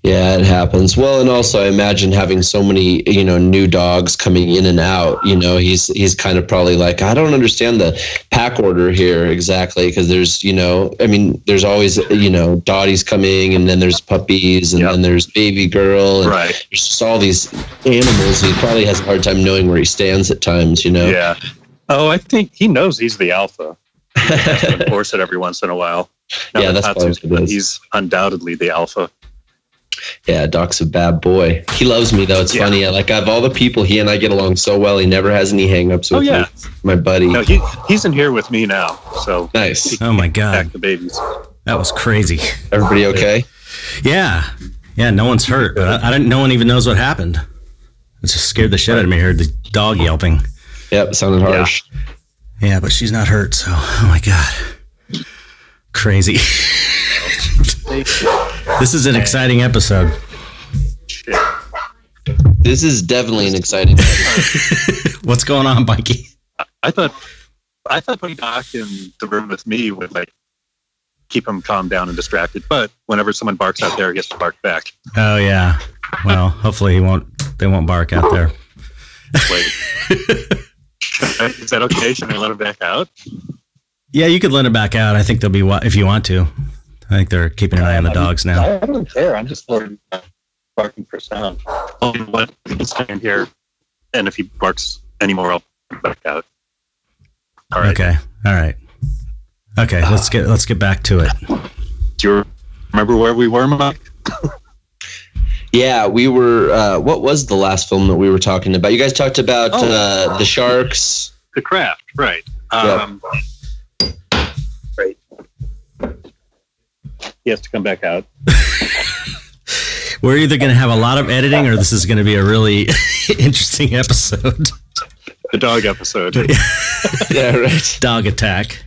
Yeah, it happens. Well, and also I imagine having so many, you know, new dogs coming in and out. You know, he's he's kind of probably like, I don't understand the pack order here exactly because there's, you know, I mean, there's always, you know, Dottie's coming, and then there's puppies, and Yep. then there's baby girl, and Right. there's just all these animals. He probably has a hard time knowing where he stands at times. You know. Yeah. Oh, I think he knows he's the alpha. Enforce it every once in a while. Now Yeah, that that's Tatsu's- what it is. He's undoubtedly the alpha. Yeah, Doc's a bad boy. He loves me though. It's Yeah. funny. Like of all the people, he and I get along so well. He never has any hangups oh, with Oh, yeah. me. My buddy. No, he he's in here with me now. So Nice. Oh my pack god, the babies. that was crazy. Everybody okay? Yeah, yeah. No one's hurt, I, I didn't. No one even knows what happened. It just scared the shit out of me. I heard the dog yelping. Yep, sounded harsh. Yeah, but she's not hurt. So, oh my god, crazy. this is an exciting episode. This is definitely an exciting. Episode. What's going on, Mikey? I thought I thought putting Doc in the room with me would like keep him calm down and distracted. But whenever someone barks out there, he has to bark back. Oh yeah. Well, hopefully he won't. They won't bark out there. Wait. Is that okay? Should I let him back out? Yeah, you could let him back out. I think they'll be if you want to. I think they're keeping an eye on the uh, dogs now. I don't care. I'm just barking for sound. I'll let him stand here, and if he barks anymore, I'll back out. All right. Okay. All right. Okay. Let's ah. get let's get back to it. Do you remember where we were, Mike? Yeah, we were. Uh, what was the last film that we were talking about? You guys talked about Oh. uh, the sharks. The craft, right? Yeah. Um, Right. He has to come back out. We're either going to have a lot of editing, or this is going to be a really interesting episode. The dog episode. Yeah, right. Dog attack.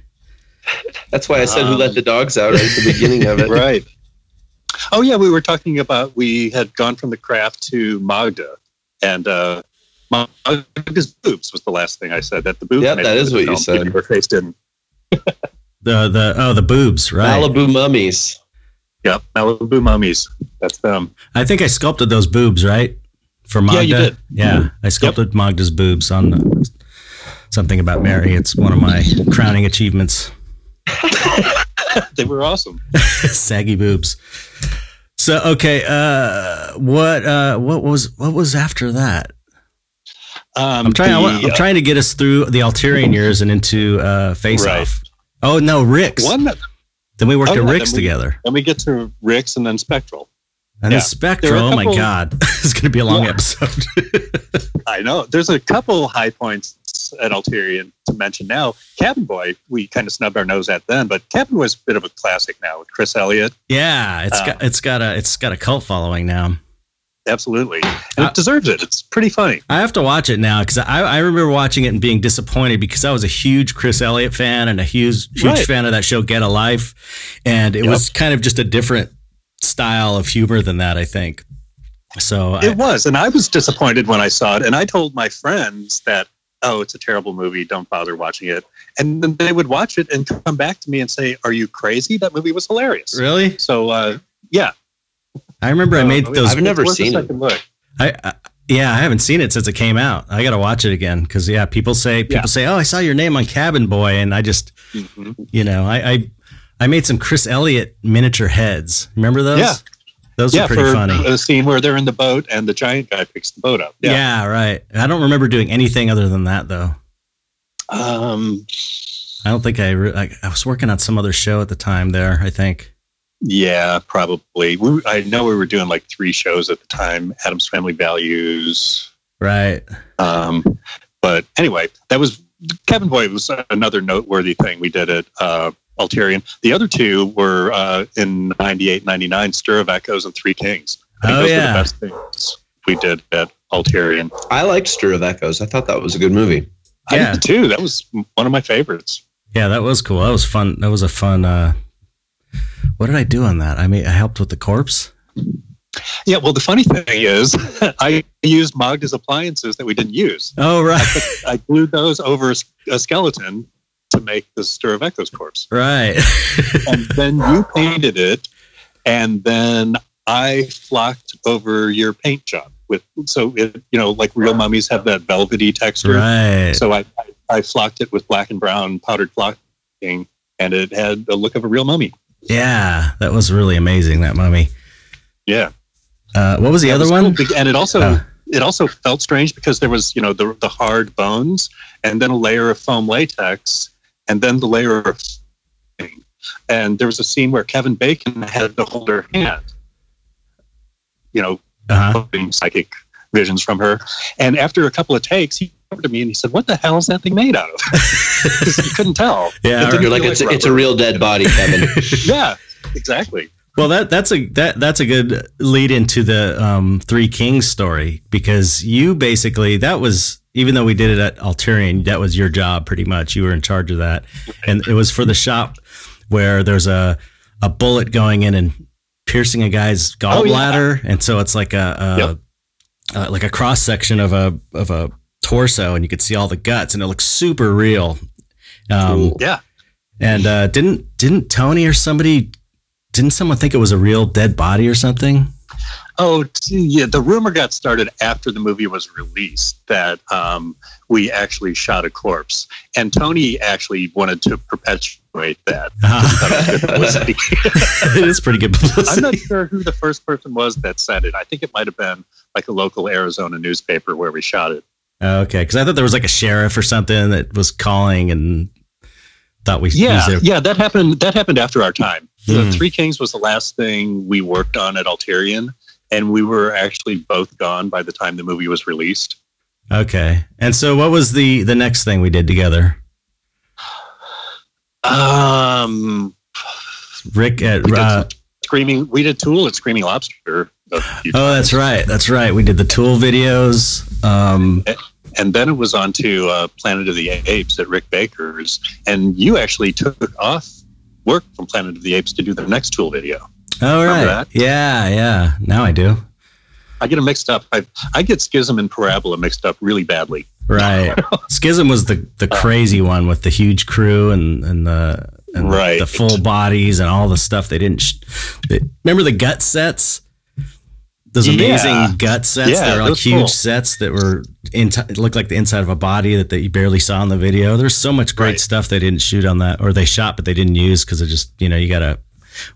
That's why I said who let the dogs out right at the beginning of it. right. Oh yeah, we were talking about we had gone from the craft to Magda, and uh, Magda's boobs was the last thing I said. That the boobs. Yep, made that it is to what you said. even Her face didn't. The the oh the boobs right. Malibu mummies. Yep, Malibu mummies. That's them. I think I sculpted those boobs right for Magda. Yeah, you did. Yeah, I sculpted Magda's boobs on the, something about Mary. It's one of my crowning achievements. they were awesome. Saggy boobs. So okay, uh, what uh, what was what was after that? Um, I'm trying. The, I'm trying to get us through the Alterian years and into uh, Face Right. Off. Oh no, Rick's. one. that- Then we worked Oh, at yeah, Rick's then we- together. Then we get to Rick's and then Spectral. And Yeah. the spectrum, There were a Oh my couple- God, it's going to be a long Yeah. episode. I know. There's a couple high points at Alterian to mention now. Cabin Boy, we kind of snubbed our nose at then, but Cabin Boy Boy's a bit of a classic now with Chris Elliott. yeah, it's Uh, got it's got a it's got a cult following now. Absolutely. And Uh, it deserves it. It's pretty funny. I have to watch it now because I, I remember watching it and being disappointed because I was a huge Chris Elliott fan and a huge huge Right. fan of that show Get a Life, and it Yep. was kind of just a different style of humor than that. I think. So I, It was. And I was disappointed when I saw it. And I told my friends that, oh, it's a terrible movie. Don't bother watching it. And then they would watch it and come back to me and say, are you crazy? That movie was hilarious. really, So, uh, yeah. I remember I made Uh, those. I've never it's worth a seen it. Look. I, I yeah, I haven't seen it since it came out. I got to watch it again because yeah, people say people Yeah. say, oh, I saw your name on Cabin Boy, and I just Mhm. you know I I, I made some Chris Elliott miniature heads. Remember those? Yeah. those yeah, are pretty for funny. a scene where they're in the boat and the giant guy picks the boat up. Yeah. right. I don't remember doing anything other than that though. Um, I don't think I, re- I I was working on some other show at the time there. I think. yeah, probably. We, I know we were doing like three shows at the time Addams Family Values. Right. Um, but anyway, that was Cabin Boy was another noteworthy thing we did at uh, Alterian. The other two were uh, in 98, 99, Stir of Echoes and Three Kings. I think Oh, those were yeah. the best things we did at Alterian. I liked Stir of Echoes. I thought that was a good movie. I Yeah. did too. That was one of my favorites. Yeah, that was cool. That was fun. That was a fun. uh What did I do on that? I mean, I helped with the corpse. Yeah, well, the funny thing is, I used Magda's appliances that we didn't use. Oh right, I glued those over a skeleton to make the Stir of Echoes corpse. right. And then you painted it, and then I flocked over your paint job with so it, you know like real mummies have that velvety texture. right. So I, I I flocked it with black and brown powdered flocking, and it had the look of a real mummy. Yeah, that was really amazing. That mummy. Yeah. Uh, what was the That other was one? cool. And it also Oh. it also felt strange because there was you know the the hard bones, and then a layer of foam latex, and then the layer of and there was a scene where Kevin Bacon had to hold her hand. You know, Uh-huh. getting psychic visions from her. And after a couple of takes, he came over to me and he said, "What the hell is that thing made out of?" 'Cause you couldn't tell. Yeah, It You're like feel it's a, it's a real dead body, Kevin. Yeah, exactly. Well, that that's a that that's a good lead into the um, Three Kings story because you basically that was even though we did it at Alterian, that was your job pretty much. You were in charge of that, and it was for the shop where there's a a bullet going in and piercing a guy's Oh, yeah. gallbladder, and so it's like a, a Yep. uh, like a cross section of a of a torso, and you could see all the guts, and it looks super real. Um, Yeah, And uh, didn't didn't Tony or somebody didn't someone think it was a real dead body or something? Oh, yeah. The rumor got started after the movie was released that um, we actually shot a corpse, and Tony actually wanted to perpetuate that. it is pretty good publicity. I'm not sure who the first person was that said it. I think it might have been like a local Arizona newspaper where we shot it. Okay, because I thought there was like a sheriff or something that was calling and thought we. Yeah, yeah, that happened. That happened after our time. The hmm. Three Kings was the last thing we worked on at Alterian, and we were actually both gone by the time the movie was released. Okay, and so what was the the next thing we did together? Um, Rick at uh, Screaming. We did Tool at Screaming Lobster. Oh, that's right. That's right. We did the Tool videos. Um, and then it was on to uh, Planet of the Apes at Rick Baker's, and you actually took off work from Planet of the Apes to do the next Tool video. Oh right, yeah, yeah. Now I do. I get them mixed up. I I get Schism and Parabola mixed up really badly. Right. Schism was the the uh, crazy one with the huge crew and and the and right. the, the full bodies and all the stuff they didn't. Sh- they, remember the gut sets? those amazing yeah. gut sets yeah, that are like huge cool. sets that were in looked like the inside of a body that, that you barely saw in the video. There's so much great right. stuff they didn't shoot on that, or they shot but they didn't use because it just you know you gotta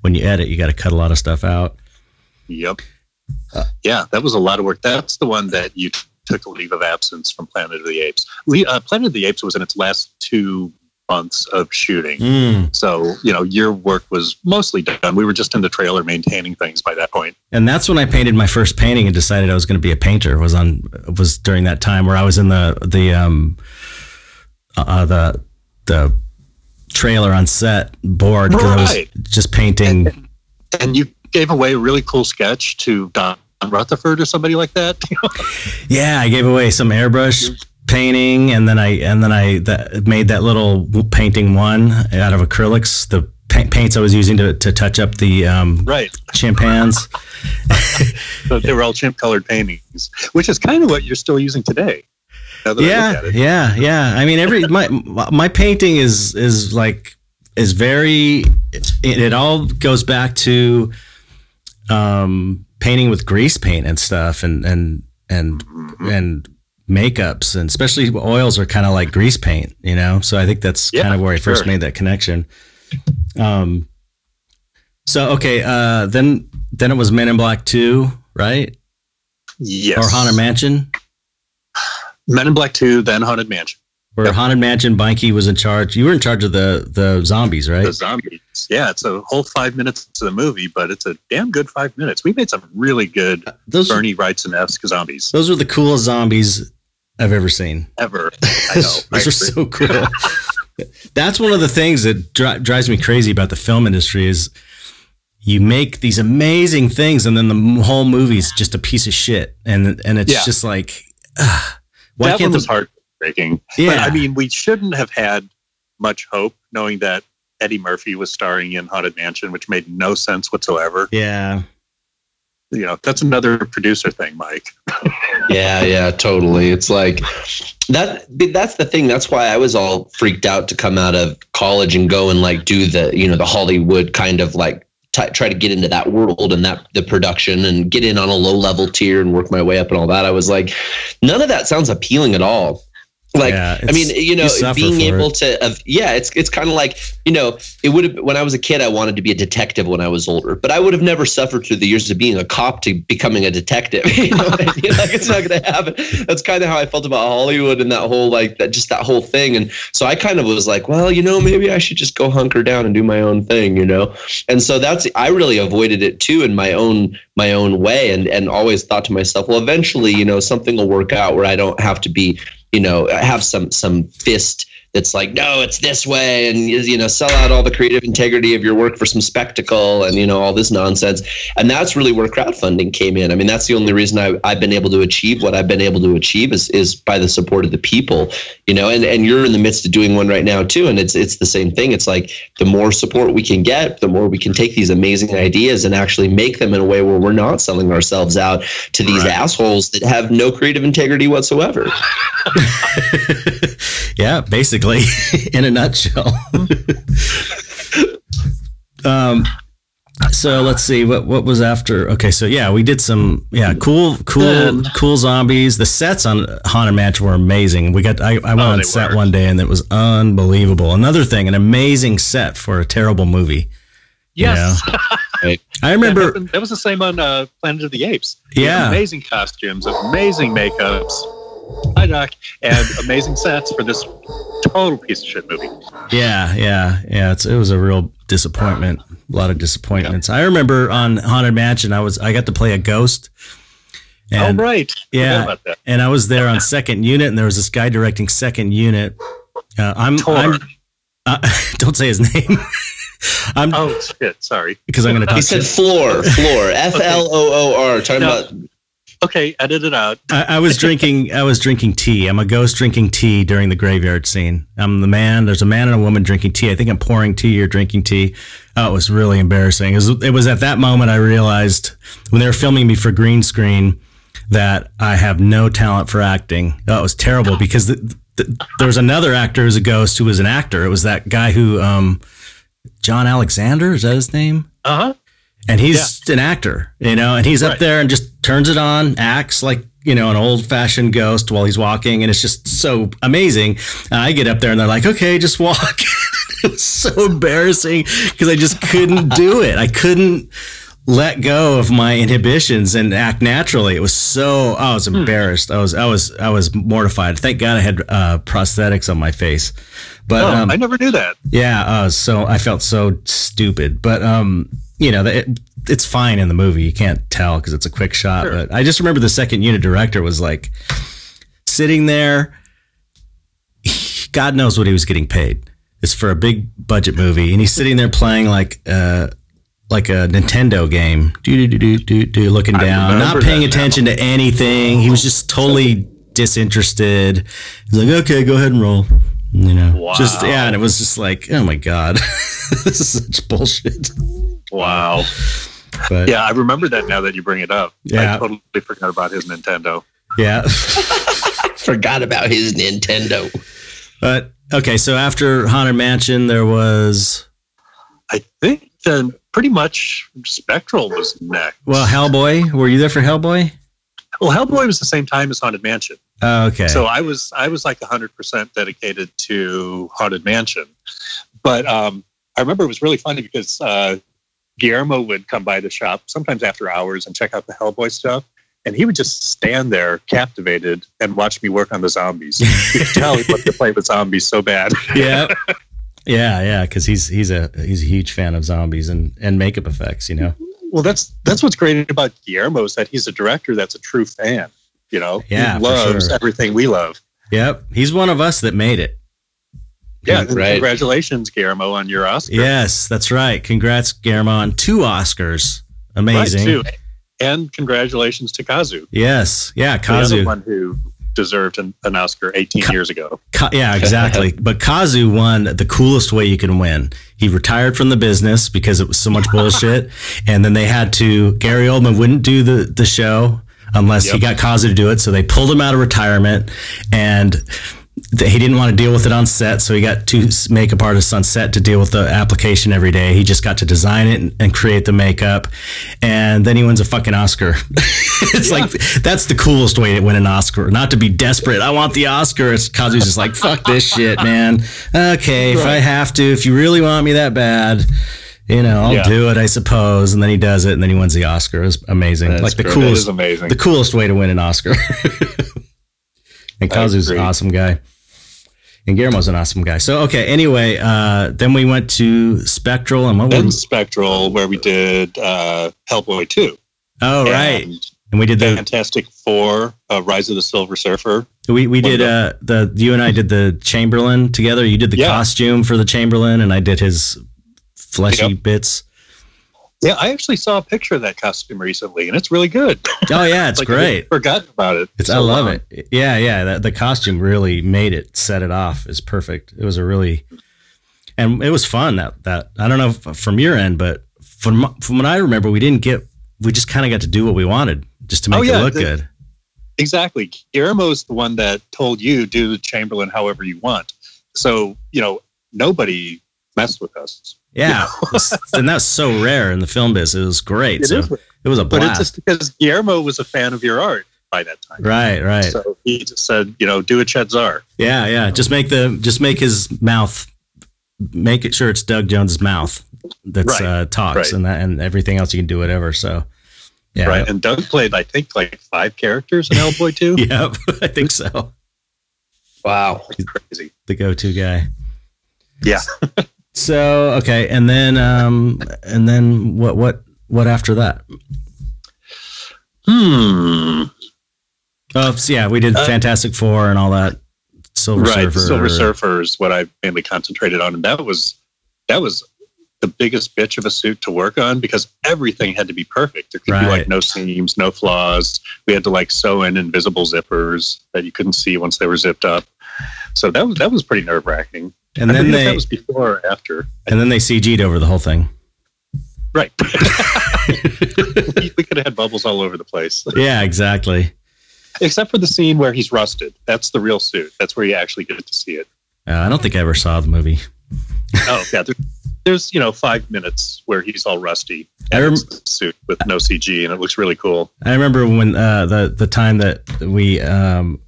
when you edit you gotta cut a lot of stuff out. Yep. Uh, yeah, that was a lot of work. That's the one that you took a leave of absence from Planet of the Apes. We, uh, Planet of the Apes was in its last two months of shooting. Mm. So, you know, your work was mostly done. We were just in the trailer maintaining things by that point. And that's when I painted my first painting and decided I was going to be a painter. Was on was during that time where I was in the the um uh, the the trailer on set board because right. I was just painting. And, and you gave away a really cool sketch to Don Rutherford or somebody like that. yeah, I gave away some airbrush painting, and then I and then I that, made that little painting one out of acrylics. The paints I was using to, to touch up the um, right chimpans. so they were all chimp colored paintings, which is kind of what you're still using today. Yeah, yeah, yeah. I mean, every my my painting is is like is very. It, it all goes back to um, painting with grease paint and stuff, and and and mm-hmm. and makeups and especially oils are kind of like grease paint, you know? So I think that's yeah, kind of where I first sure. made that connection. Um, so, okay. Uh, then, then it was Men in Black 2, right? Yes. Or Haunted Mansion. Men in Black 2, then Haunted Mansion. Where yep. Haunted Mansion, Beinke was in charge. You were in charge of the the zombies, right? The zombies. Yeah, it's a whole five minutes to the movie, but it's a damn good five minutes. We made some really good uh, those, Bernie Wrightson esque zombies. Those were the coolest zombies I've ever seen. Ever. I know. Those are so cool. That's one of the things that dri- drives me crazy about the film industry is you make these amazing things and then the whole movie's just a piece of shit and and it's yeah. just like uh, why that can't one was heartbreaking. Yeah, but, I mean, we shouldn't have had much hope knowing that Eddie Murphy was starring in Haunted Mansion, which made no sense whatsoever. Yeah, you know that's another producer thing mike. Yeah yeah totally. It's like that that's the thing. That's why i was all freaked out to come out of college and go and like do the you know the hollywood kind of like t- try to get into that world and that the production and get in on a low level tier and work my way up and all that i was like none of that sounds appealing at all like yeah, i mean you know you being able it. to uh, yeah it's it's kind of like you know it would have when i was a kid i wanted to be a detective when i was older but i would have never suffered through the years of being a cop to becoming a detective you know I mean? like it's not going to happen that's kind of how i felt about hollywood and that whole like that just that whole thing and so i kind of was like well you know maybe i should just go hunker down and do my own thing you know and so that's i really avoided it too in my own my own way and and always thought to myself well eventually you know something will work out where i don't have to be you know have some some fist that's like no it's this way and you know sell out all the creative integrity of your work for some spectacle and you know all this nonsense. And that's really where crowdfunding came in. I mean that's the only reason I, i've been able to achieve what i've been able to achieve is, is by the support of the people you know and, and you're in the midst of doing one right now too and it's it's the same thing. It's like the more support we can get the more we can take these amazing ideas and actually make them in a way where we're not selling ourselves out to these right. assholes that have no creative integrity whatsoever. Yeah basically basically, in a nutshell. um, so let's see what what was after. Okay, so yeah, we did some yeah cool cool Um, cool zombies. The sets on Haunted Mansion were amazing. We got I, I went Oh, on set were. one day and it was unbelievable. Another thing, an amazing set for a terrible movie. Yes, I that, remember. happened- that was the same on uh, Planet of the Apes. Yeah. amazing costumes, amazing makeups. Hi, Doc, and amazing sets for this total piece of shit movie. Yeah, yeah, yeah. It's it was a real disappointment. A lot of disappointments. I remember on Haunted Mansion, I was I got to play a ghost. And oh, right. Yeah, about that. and I was there on second unit, and there was this guy directing second unit. Uh, I'm, Tor. I'm uh, don't say his name. I'm Oh shit! Sorry. because I'm going to talk. He talk. said shit. floor, floor, F L O O R. Talking No. about Okay, edit it out. I, I was drinking. I was drinking tea. I'm a ghost drinking tea during the graveyard scene. I'm the man. There's a man and a woman drinking tea. I think I'm pouring tea or drinking tea. Oh, it was really embarrassing. It was, it was at that moment I realized when they were filming me for green screen that I have no talent for acting. Oh, it was terrible because the, the, there was another actor who's a ghost who was an actor. It was that guy who, um, John Alexander, is that his name? Uh huh. And he's an actor, you know, and he's up Right. there and just turns it on, acts like you know an old fashioned ghost while he's walking, and it's just so amazing. And I get up there and they're like, "Okay, just walk." it was so embarrassing because I just couldn't do it. I couldn't let go of my inhibitions and act naturally. It was so I was embarrassed. I was I was I was mortified. Thank God I had uh, prosthetics on my face. But Oh, um, I never knew that. yeah, uh, so I felt so stupid, but um, you know, it, it's fine in the movie. You can't tell because it's a quick shot. Sure. But I just remember the second unit director was like sitting there. God knows what he was getting paid. It's for a big budget movie, and he's sitting there playing like uh like a Nintendo game, do do do do do, looking down, not paying that now. attention to anything. He was just totally disinterested. He's like, okay, go ahead and roll. You know, Wow. just yeah, and it was just like, oh my god, this is such bullshit. Wow. But yeah, Yeah, I remember that now that you bring it up. Yeah. I totally forgot about his Nintendo. Yeah. forgot about his Nintendo. but okay. So after Haunted Mansion, there was I think then pretty much Spectral was next. well Hellboy. Were you there for Hellboy? Well, Hellboy was the same time as Haunted Mansion. Oh, okay. So I was I was like 100% dedicated to Haunted Mansion. But um, I remember it was really funny because uh, Guillermo would come by the shop sometimes after hours and check out the Hellboy stuff. And he would just stand there captivated and watch me work on the zombies. You could tell he wanted to play with zombies so bad. yeah. Yeah, yeah, because he's he's a he's a huge fan of zombies and, and makeup effects, you know. Well, that's that's what's great about Guillermo is that he's a director that's a true fan. You know, Yeah, he loves sure. everything we love. Yep, he's one of us that made it. Yeah, Right. congratulations, Guillermo, on your Oscar. Yes, that's right. Congrats, Guillermo, on two Oscars. Amazing. Right, too. And congratulations to Kazu, Yes, yeah, Kazu. the one who deserved an, an Oscar 18 Ka- years ago. Ka- yeah, exactly. but Kazu won the coolest way you can win. He retired from the business because it was so much bullshit, and then they had to. Gary Oldman wouldn't do the the show unless he got Kazu to do it, so they pulled him out of retirement, and he didn't want to deal with it on set, so he got two makeup artists on set to deal with the application every day. He just got to design it and, and create the makeup, and then he wins a fucking Oscar. it's like that's the coolest way to win an Oscar. Not to be desperate. I want the Oscar. It's Kazu's just like fuck this shit, man. Okay, if I have to, if you really want me that bad. You know, I'll Yeah. do it, I suppose. And then he does it, and then he wins the Oscar. It was amazing. That's like the great. Coolest is amazing. the coolest way to win an Oscar. and Kazu's an awesome guy. And Guillermo's an awesome guy. So okay, anyway, uh, then we went to Spectral and what then was Spectral, where we did uh, Hellboy 2. Oh right. And And we did the Fantastic Four, uh, Rise of the Silver Surfer. we, we did uh the you and I did the Chamberlain together. You did the Yeah. costume for the Chamberlain and I did his fleshy Yep. bits. Yeah, I actually saw a picture of that costume recently, and it's really good. Oh yeah, it's Like, great. forgotten about it. It's so I love long. it. Yeah, yeah. That, the costume really made it, set it off. Is perfect. It was a really, and it was fun. That that I don't know if from your end, but from from what I remember, we didn't get. We just kind of got to do what we wanted, just to oh, make Oh, yeah, it look the- good. Exactly. Guillermo's the one that told you do the Chamberlain however you want. so you know nobody messed with us. Yeah, and that's so rare in the film biz. It was great. It so is, it was a but blast. it's just because Guillermo was a fan of your art by that time. right, right. So he just said, you know, do a Chet Zar. Yeah, yeah. Just make the just make his mouth make it sure it's Doug Jones's mouth that's Right, uh, talks right. and that and everything else you can do whatever. So yeah, Right. And Doug played, I think, like five characters in Hellboy 2. Yep, I think so. Wow. Crazy. The go-to guy. Yeah. So okay, and then um and then what what what after that? Hmm. Oh so yeah, we did Uh, Fantastic Four and all that. Silver right. Surfer. Silver Surfer is what I mainly concentrated on. And that was, that was the biggest bitch of a suit to work on because everything had to be perfect. There could be like no seams, no flaws. We had to like sew in invisible zippers that you couldn't see once they were zipped up. So that was, that was pretty nerve wracking. And I then they that was before or after. and then they CG'd over the whole thing. Right. we, we could have had bubbles all over the place. Yeah, exactly. Except for the scene where he's rusted. That's the real suit. That's where you actually get to see it. Uh, I don't think I ever saw the movie. Oh, yeah. There, there's, you know, five minutes where he's all rusty. I rem- suit with no CG, and it looks really cool. I remember when uh, the the time that we um,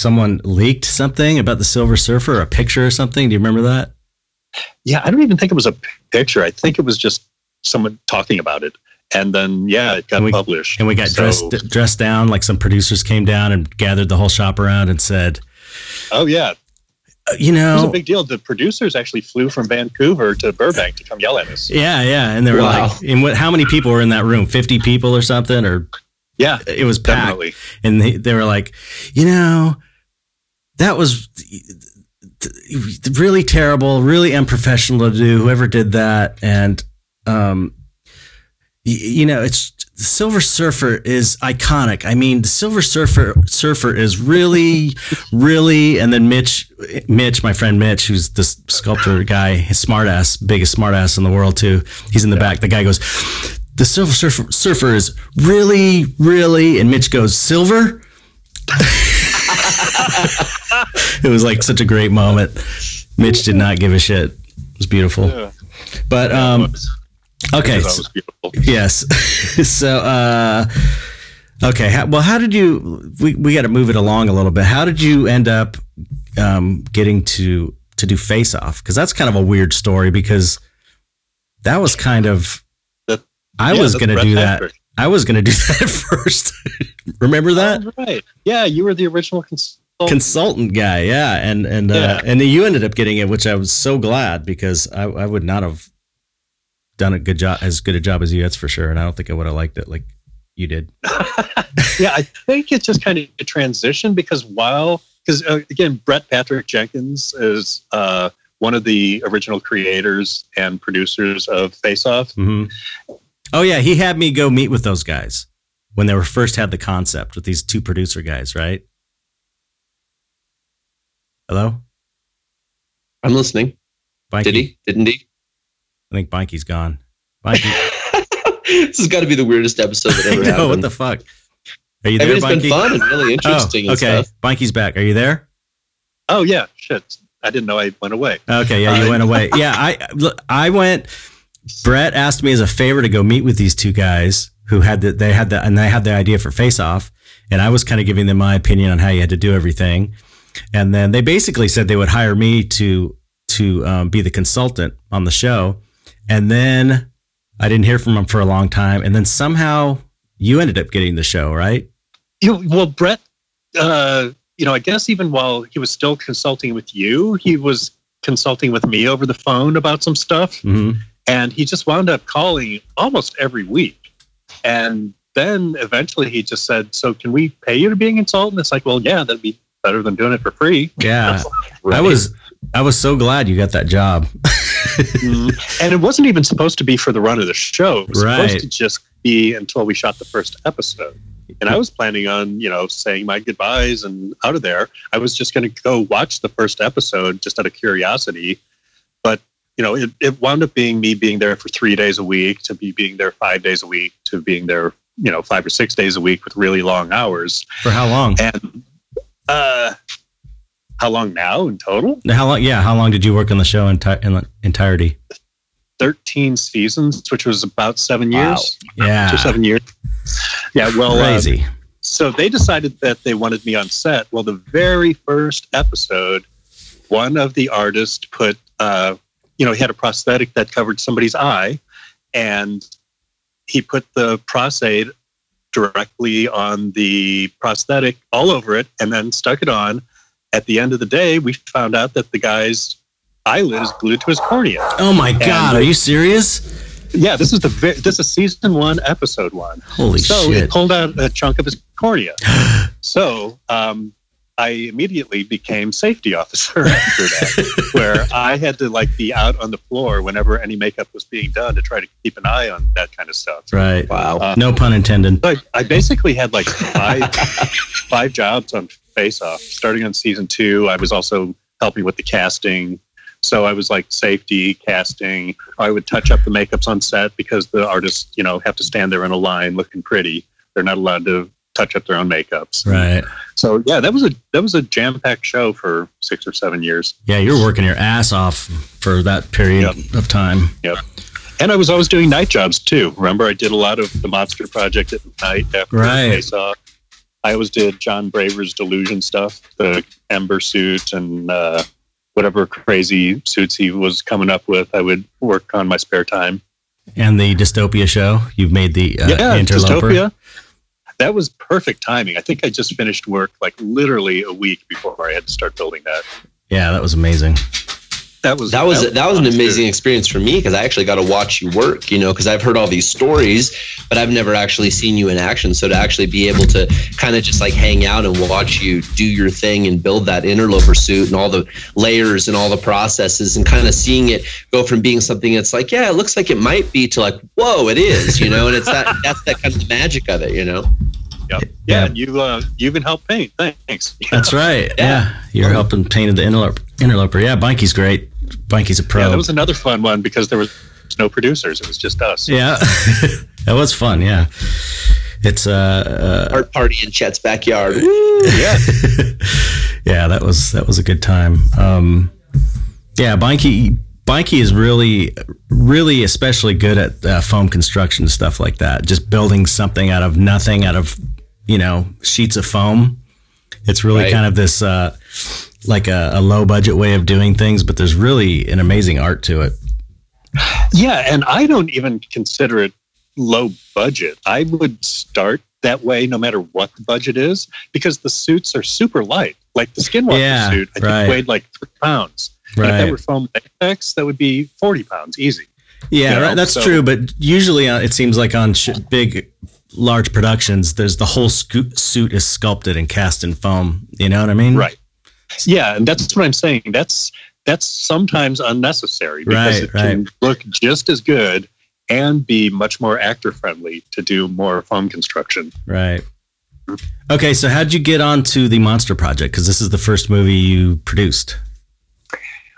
someone leaked something about the Silver Surfer, a picture or something. Do you remember that? Yeah, I don't even think it was a picture. I think it was just someone talking about it. And then, yeah, it got And we- published. And we got So- dressed dressed down like some producers came down and gathered the whole shop around and said, Oh, yeah. "Uh, you It was a big deal. The producers actually flew from Vancouver to Burbank to come yell at us. yeah, yeah, and they were Wow. like, and what? How many people were in that room? Fifty people or something, or Yeah, it was packed. definitely. and they, they were like, you know, that was really terrible, really unprofessional to do. Whoever did that, and um, y- you know, it's the Silver Surfer is iconic. I mean, the Silver Surfer Surfer is really, really, and then Mitch, Mitch, my friend Mitch, who's this sculptor guy, his smartass, biggest smartass in the world too. He's in the back. The guy goes. The Silver Surfer, Surfer is really, really, and Mitch goes, Silver? it was like such a great moment. Mitch did not give a shit. It was beautiful. Yeah. But um okay, It was so, beautiful. yes. so uh okay, how, well how did you we we got to move it along a little bit. How did you end up um getting to to do face off cuz that's kind of a weird story because that was kind of I Yeah, was going to do that. I was going to do that first. Remember that? Oh, right. Yeah, you were the original consultant. consultant guy yeah and and uh, Yeah. and you ended up getting it which i was so glad because I, I would not have done a good job as good a job as you that's for sure and i don't think i would have liked it like you did yeah, I think it's just kind of a transition because while, because uh, again, Brett Patrick Jenkins is uh, one of the original creators and producers of Face Off. hmm oh yeah he had me go meet with those guys when they were first had the concept with these two producer guys right hello I'm listening. Bikey? Did he? Didn't he? i think Bikey's gone Bikey, this has got to be the weirdest episode that I ever know, happened. what the fuck are you I there mean, it's been fun and really interesting oh, and okay stuff. Bikey's back are you there Oh, yeah, shit. I didn't know I went away. Okay, yeah, you Uh, went away. Yeah, I I went. Brett asked me as a favor to go meet with these two guys who had the they had the and they had the idea for Face Off, and I was kind of giving them my opinion on how you had to do everything, and then they basically said they would hire me to to um, be the consultant on the show, and then I didn't hear from them for a long time, and then somehow you ended up getting the show, right? You, well, Brett, uh, you know, I guess even while he was still consulting with you, he was consulting with me over the phone about some stuff. hmm and he just wound up calling almost every week. And then eventually he just said so can we pay you to be a consultant? It's like well yeah that'd be better than doing it for free. Yeah, I was I was so glad you got that job. Mm-hmm. and it wasn't even supposed to be for the run of the show. It was Right. supposed to just be until we shot the first episode. And i was planning on you know saying my goodbyes and out of there. I was just going to go watch the first episode just out of curiosity you know it, it wound up being me being there for three days a week to be being there five days a week to being there you know five or six days a week with really long hours For how long? and uh how long now in total? How long? Yeah, how long did you work on the show in, ti- in entirety? 13 seasons, which was about seven years. Wow. Yeah, seven years. Yeah, well, uh, crazy. so they decided that they wanted me on set. Well, the very first episode, one of the artists put, uh, you know, he had a prosthetic that covered somebody's eye, and he put the Pros-Aide directly on the prosthetic all over it and then stuck it on. At the end of the day, we found out that the guy's eyelid is glued to his cornea. oh my god, are you serious? Yeah, this is the this is season one, episode one. Holy so shit! it pulled out a chunk of his cornea. so um, I immediately became safety officer after that, where I had to like be out on the floor whenever any makeup was being done to try to keep an eye on that kind of stuff. right. Wow. Uh, No pun intended. So I, I basically had like five five jobs on Face Off. Starting on season two, I was also helping with the casting. So I was like safety casting. I would touch up the makeups on set because the artists, you know, have to stand there in a line looking pretty. They're not allowed to touch up their own makeups. Right. So yeah, that was a that was a jam packed show for six or seven years. Yeah, you're working your ass off for that period Yep. of time. And I was always doing night jobs too. Remember, I did a lot of the Monster Project at night after Right. Face Off. I always did Jon Braver's Delusion stuff, the Ember suit and uh, whatever crazy suits he was coming up with. I would work on my spare time. And the dystopia show, you've made the uh, yeah, interloper. Dystopia. That was perfect timing. I think I just finished work like literally a week before I had to start building that. Yeah, that was amazing. That was that was that was an fun, too. amazing experience for me because I actually got to watch you work, you know, because I've heard all these stories, but I've never actually seen you in action. So to actually be able to kind of just like hang out and watch you do your thing and build that interloper suit and all the layers and all the processes and kind of seeing it go from being something that's like, yeah, it looks like it might be to like, whoa, it is, you know, and it's that that's that kind of the magic of it, you know. Yep. Yeah. Yeah, you uh, you even helped paint. Thanks. That's right. Yeah, you're helping paint the interloper. interloper. Yeah, Bunky's great. Bunky's a pro. Yeah, that was another fun one because there was no producers. It was just us. Yeah, that was fun. Yeah, it's uh, uh Art party in Chet's backyard. Yeah. yeah, that was that was a good time. Um, yeah, Bunky Bunky is really really especially good at uh, foam construction stuff like that. Just building something out of nothing, out of you know sheets of foam. It's really Right. kind of this uh, like a, a low budget way of doing things, but there's really an amazing art to it. Yeah, and I don't even consider it low budget. I would start that way no matter what the budget is because the suits are super light. Like the Skinwalker Yeah, suit, I think weighed like three pounds. And if Right. that were foam latex, that would be 40 pounds easy. Yeah, You know, right, that's so- true. But usually, uh, it seems like on sh- big, large productions, there's the whole suit is sculpted and cast in foam. You know what I mean? Right. Yeah, and that's what I'm saying. That's that's sometimes unnecessary because Right, it can look just as good and be much more actor friendly to do more foam construction. Right. Okay, so how'd you get onto the Monster Project? Because this is the first movie you produced.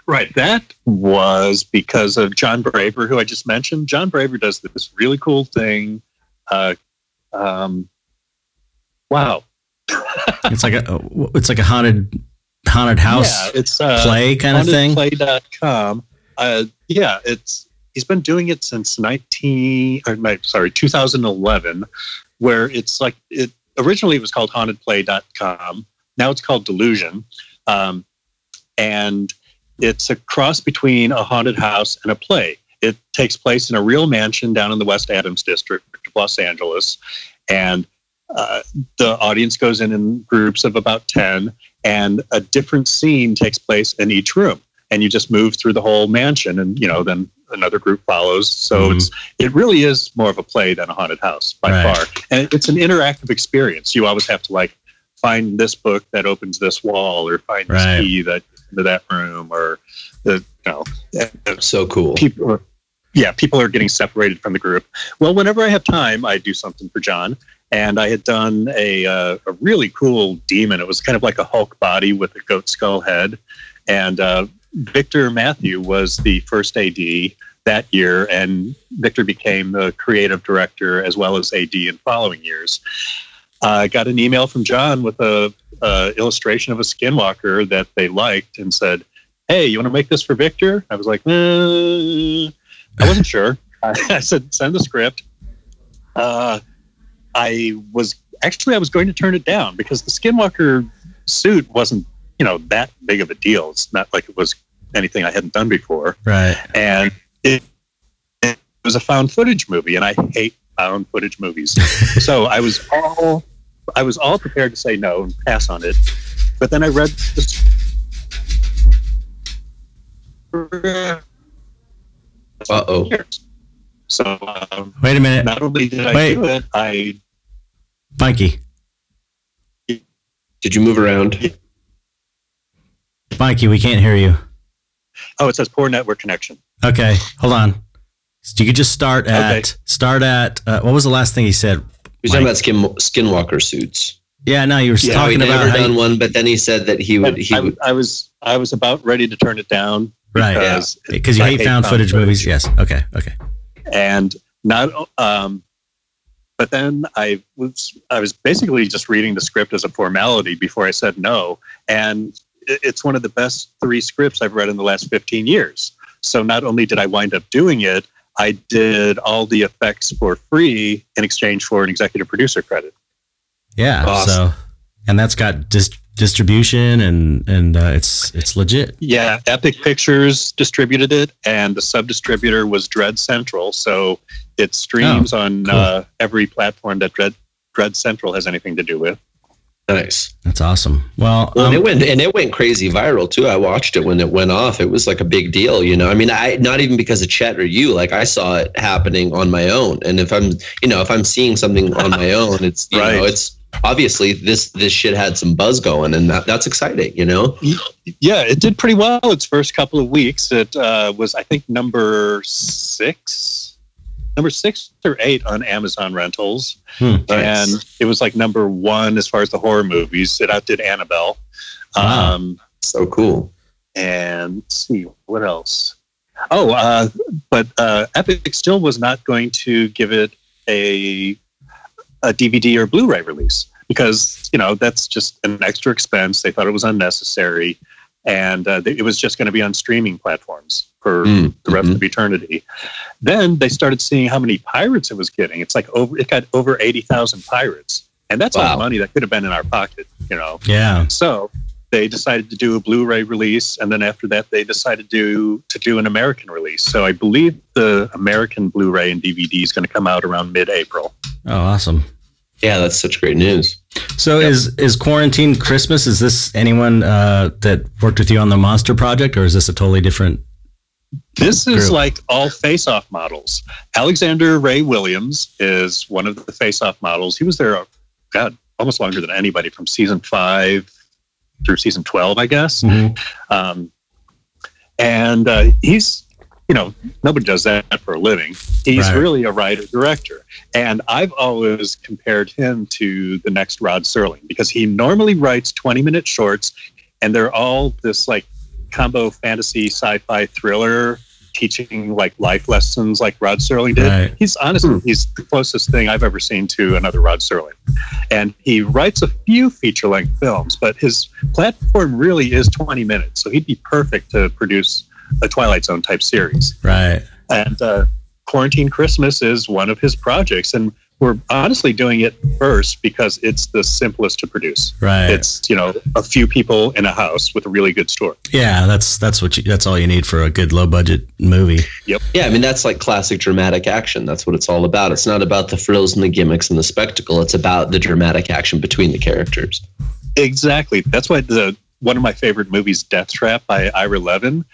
Right. That was because of Jon Braver, who I just mentioned. Jon Braver does this really cool thing. Uh, um, wow. It's like a it's like a haunted haunted house Yeah, it's uh, play kind of thing. hauntedplay.com. Uh, yeah, it's he's been doing it since 19 or no, sorry, 2011 where it's like it originally it was called hauntedplay.com. Now it's called Delusion. Um, and it's a cross between a haunted house and a play. It takes place in a real mansion down in the West Adams district Los Angeles and uh, the audience goes in in groups of about 10 and a different scene takes place in each room and you just move through the whole mansion and you know then another group follows so Mhm. it's it really is more of a play than a haunted house by Right. far and it's an interactive experience you always have to like find this book that opens this wall or find this key that into that room or the you know So cool. people yeah people are getting separated from the group. Well whenever i have time i do something for john. And i had done a, uh, a really cool demon. It was kind of like a hulk body with a goat skull head. And uh, victor mathieu was the first ad that year and victor became the creative director as well as ad in following years. I got an email from John with a, a illustration of a skinwalker that they liked and said, "Hey, you want to make this for Victor?" I was like, uh, I wasn't sure. I said, "Send the script." Uh, I was actually I was going to turn it down because the skinwalker suit wasn't you know that big of a deal. It's not like it was anything I hadn't done before, Right. and it, it was a found footage movie, and I hate found footage movies. so I was all I was all prepared to say no and pass on it, but then I read this. Uh oh. So um, Wait a minute, not only did I Wait. do it, I Mikey. Did you move around? Mikey, we can't hear you. oh it says poor network connection. Okay, hold on. So you could just start at Okay. start at uh, what was the last thing he said? He's talking about skin skinwalker suits. Yeah, no, you were Yeah, How he talking about never done you- one, but then he said that he would. He I, would. I was I was about ready to turn it down right because because you I hate found footage movies. Yes. Okay. Okay. and not um but then i was i was basically just reading the script as a formality before i said no and it's one of the best three scripts i've read in the last 15 years so not only did i wind up doing it i did all the effects for free in exchange for an executive producer credit Yeah. Awesome. So, and that's got dis- distribution and and uh, it's it's legit. yeah epic pictures distributed it and the sub distributor was dread central so it streams on cool. uh, every platform that dread dread central has anything to do with nice. That's awesome. Well, Well, um, and it went and it went crazy viral too. I watched it when it went off. It was like a big deal, you know. I mean, I not even because of Chet or you. Like I saw it happening on my own. And if I'm, you know, if I'm seeing something on my own, it's you know, Right. it's obviously this this shit had some buzz going, and that that's exciting, you know. Yeah, it did pretty well its first couple of weeks. It uh, was, I think, number six, number six or eight on Amazon rentals, Hmm. and it was like number one as far as the horror movies. It outdid Annabelle. Wow. Um, So cool. and let's see what else. Oh, uh, but uh, Epic still was not going to give it a a DVD or Blu-ray release because you know that's just an extra expense. They thought it was unnecessary, and uh, it was just going to be on streaming platforms for Mm, the rest mhm. of eternity. Then they started seeing how many pirates it was getting. It's like over it got over eighty thousand pirates, and that's all Wow. money that could have been in our pocket. You know. yeah. So they decided to do a Blu-ray release, and then after that, they decided to to do an American release. So I believe the American Blu-ray and DVD is going to come out around mid-April. Oh, awesome. Yeah, that's such great news. So is is quarantine Christmas? Is this anyone uh, that worked with you on the Monster Project, or is this a totally different? This is Group. like all face-off models. Alexander Ray Williams is one of the face-off models. He was there, uh, God, almost longer than anybody from season five through season twelve, I guess. Um, and uh, he's, you know, nobody does that for a living. He's Right. really a writer director. And I've always compared him to the next Rod Serling because he normally writes 20 minute shorts and they're all this like combo fantasy sci fi thriller teaching like life lessons like Rod Serling did. Right. He's honestly, he's the closest thing I've ever seen to another Rod Serling. And he writes a few feature length films, but his platform really is 20 minutes. So he'd be perfect to produce a Twilight Zone type series. Right. And uh, Quarantine Christmas is one of his projects. And we're honestly doing it first because it's the simplest to produce. Right. It's, you know, a few people in a house with a really good story. yeah. That's that's what you, that's all you need for a good low budget movie. Yep. Yeah, I mean that's like classic dramatic action. That's what it's all about. It's not about the frills and the gimmicks and the spectacle. It's about the dramatic action between the characters. Exactly. That's why the one of my favorite movies, Death Trap by Ira Levin,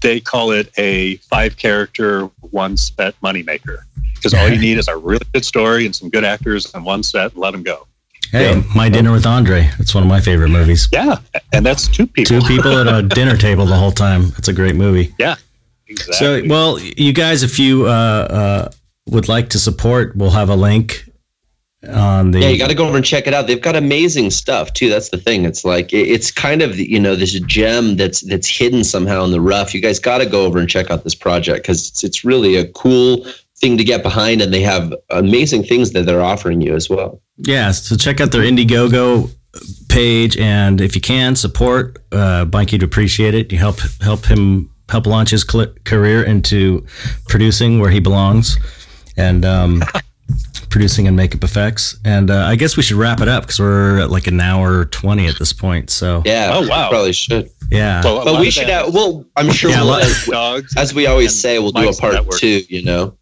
they call it a five character, one set moneymaker. Because all you need is a really good story and some good actors on one set and let them go. Hey, Yeah. My Dinner with Andre. It's one of my favorite movies. Yeah. And that's two people. Two people at a dinner table the whole time. It's a great movie. Yeah. Exactly. So, well, you guys, if you uh, uh, would like to support, we'll have a link on the. Yeah, you got to go over and check it out. They've got amazing stuff too. That's the thing. It's like it's kind of you know this gem that's that's hidden somehow in the rough. You guys got to go over and check out this project because it's it's really a cool thing to get behind, and they have amazing things that they're offering you as well. Yeah, so check out their Indiegogo page, and if you can support uh, Bunky, to appreciate it. You help help him help launch his cl- career into producing where he belongs, and um, producing and makeup effects. And uh, I guess we should wrap it up because we're at like an hour twenty at this point. So Yeah. Oh, wow. Probably should. yeah, Well, But we should have. Well, I'm sure. Yeah, we'll, as, dogs. as we always say, we'll do a part network. two. You know.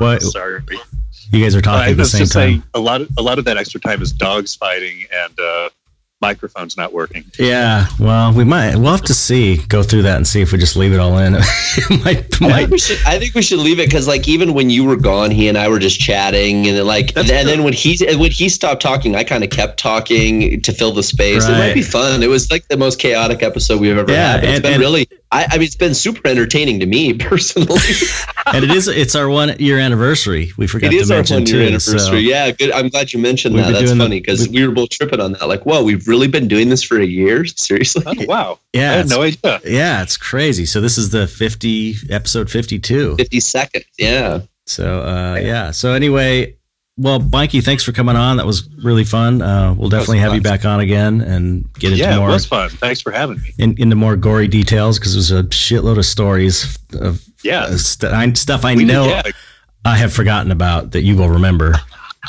What Sorry. you guys are talking I at the was same just time. saying a lot of a lot of that extra time is dogs fighting and uh, microphones not working. Yeah, well, we might. We'll have to see. Go through that and see if we just leave it all in. It might, I might think we should. I think we should leave it because, like, even when you were gone, he and I were just chatting, and then, like, and That's then, when he when he stopped talking, I kind of kept talking to fill the space. It might be fun. It was like the most chaotic episode we've ever Yeah, had. But it's and- been and- really. I, I mean, it's been super entertaining to me personally. and it is. It's our one year anniversary. We forgot it is to our mention one year too. anniversary. so- yeah, good. I'm glad you mentioned We've that. That's funny because we- we were both tripping on that. Like, whoa, we've really been doing this for a year. Seriously. Oh wow! yeah, I had no idea. yeah, it's crazy. So this is the fifty episode fifty two. 50 seconds. Yeah. So uh, yeah. So anyway, well, Mikey, thanks for coming on. That was really fun. Uh, we'll definitely have you back on again and get into Yeah, it was fun. Thanks for having me. in, into more gory details because there's a shitload of stories of Yeah, uh, st- I, stuff I We did- know yeah. I have forgotten about that you will remember.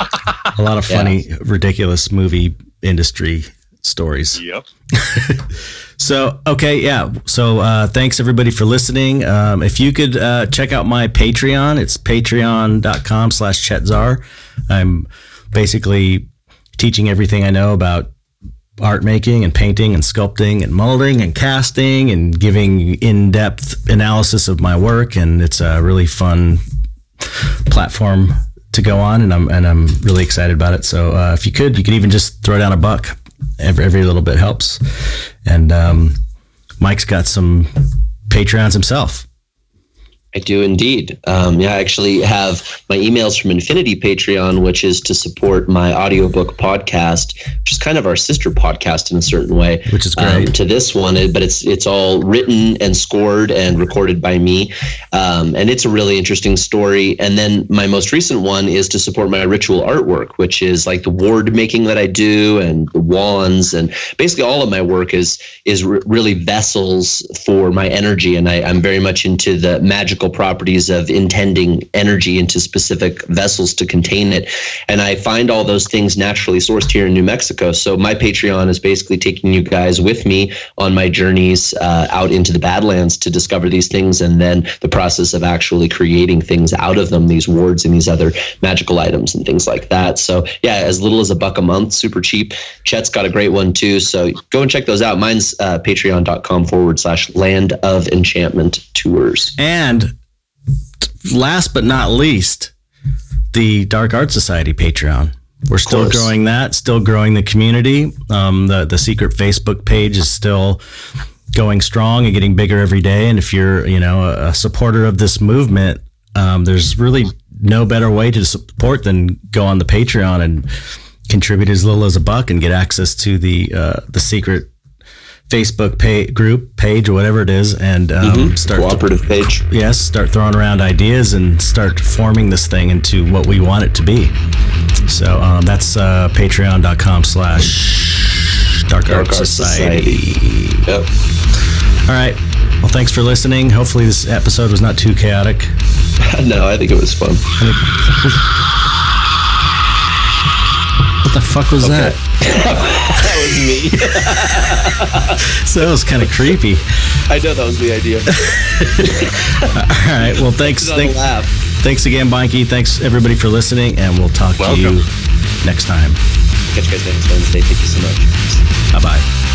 a lot of Yeah. funny, ridiculous movie industry stories. Yep. So, okay, yeah. So, uh, thanks everybody for listening. Um, if you could uh, check out my Patreon, it's patreon.com slash chetzar. I'm basically teaching everything I know about art making and painting and sculpting and molding and casting and giving in-depth analysis of my work. And it's a really fun platform to go on, and I'm and I'm really excited about it. So uh, if you could, you could even just throw down a buck. Every every little bit helps. And um, Mike's got some Patreons himself. I do indeed. Um, yeah, I actually have my emails from Infinity Patreon, which is to support my audiobook podcast, which is kind of our sister podcast in a certain way. Which is um, great. to this one, but it's it's all written and scored and recorded by me, um, and it's a really interesting story. And then my most recent one is to support my ritual artwork, which is like the ward making that I do and the wands, and basically all of my work is is re- really vessels for my energy, and I, I'm very much into the magical properties of intending energy into specific vessels to contain it. And I find all those things naturally sourced here in New Mexico. So my Patreon is basically taking you guys with me on my journeys uh, out into the Badlands to discover these things, and then the process of actually creating things out of them, these wards and these other magical items and things like that. So yeah, as little as a buck a month, super cheap. Chet's got a great one too. So go and check those out. Mine's uh, patreon.com forward slash land of enchantment tours. And last but not least, the Dark Art Society Patreon. We're still growing that, still growing the community. Um, the the secret Facebook page is still going strong and getting bigger every day. And if you're, you know, a, a supporter of this movement, um, there's really no better way to support than go on the Patreon and contribute as little as a buck and get access to the uh, the secret Facebook pay, group page or whatever it is, and um, start to Cooperative page. yes, start throwing around ideas and start forming this thing into what we want it to be. So um, that's uh, patreon.com slash dark art Dark Art society. Yep. All right. Well, thanks for listening. Hopefully, this episode was not too chaotic. no, I think it was fun. What the fuck was that? That was me. So that was kind of creepy. I know that was the idea. All right. Well, thanks. It's on a Thank, thanks again, Bonky. Thanks everybody for listening, and we'll talk to you next time. Catch you guys next Wednesday. Thank you so much. Bye bye.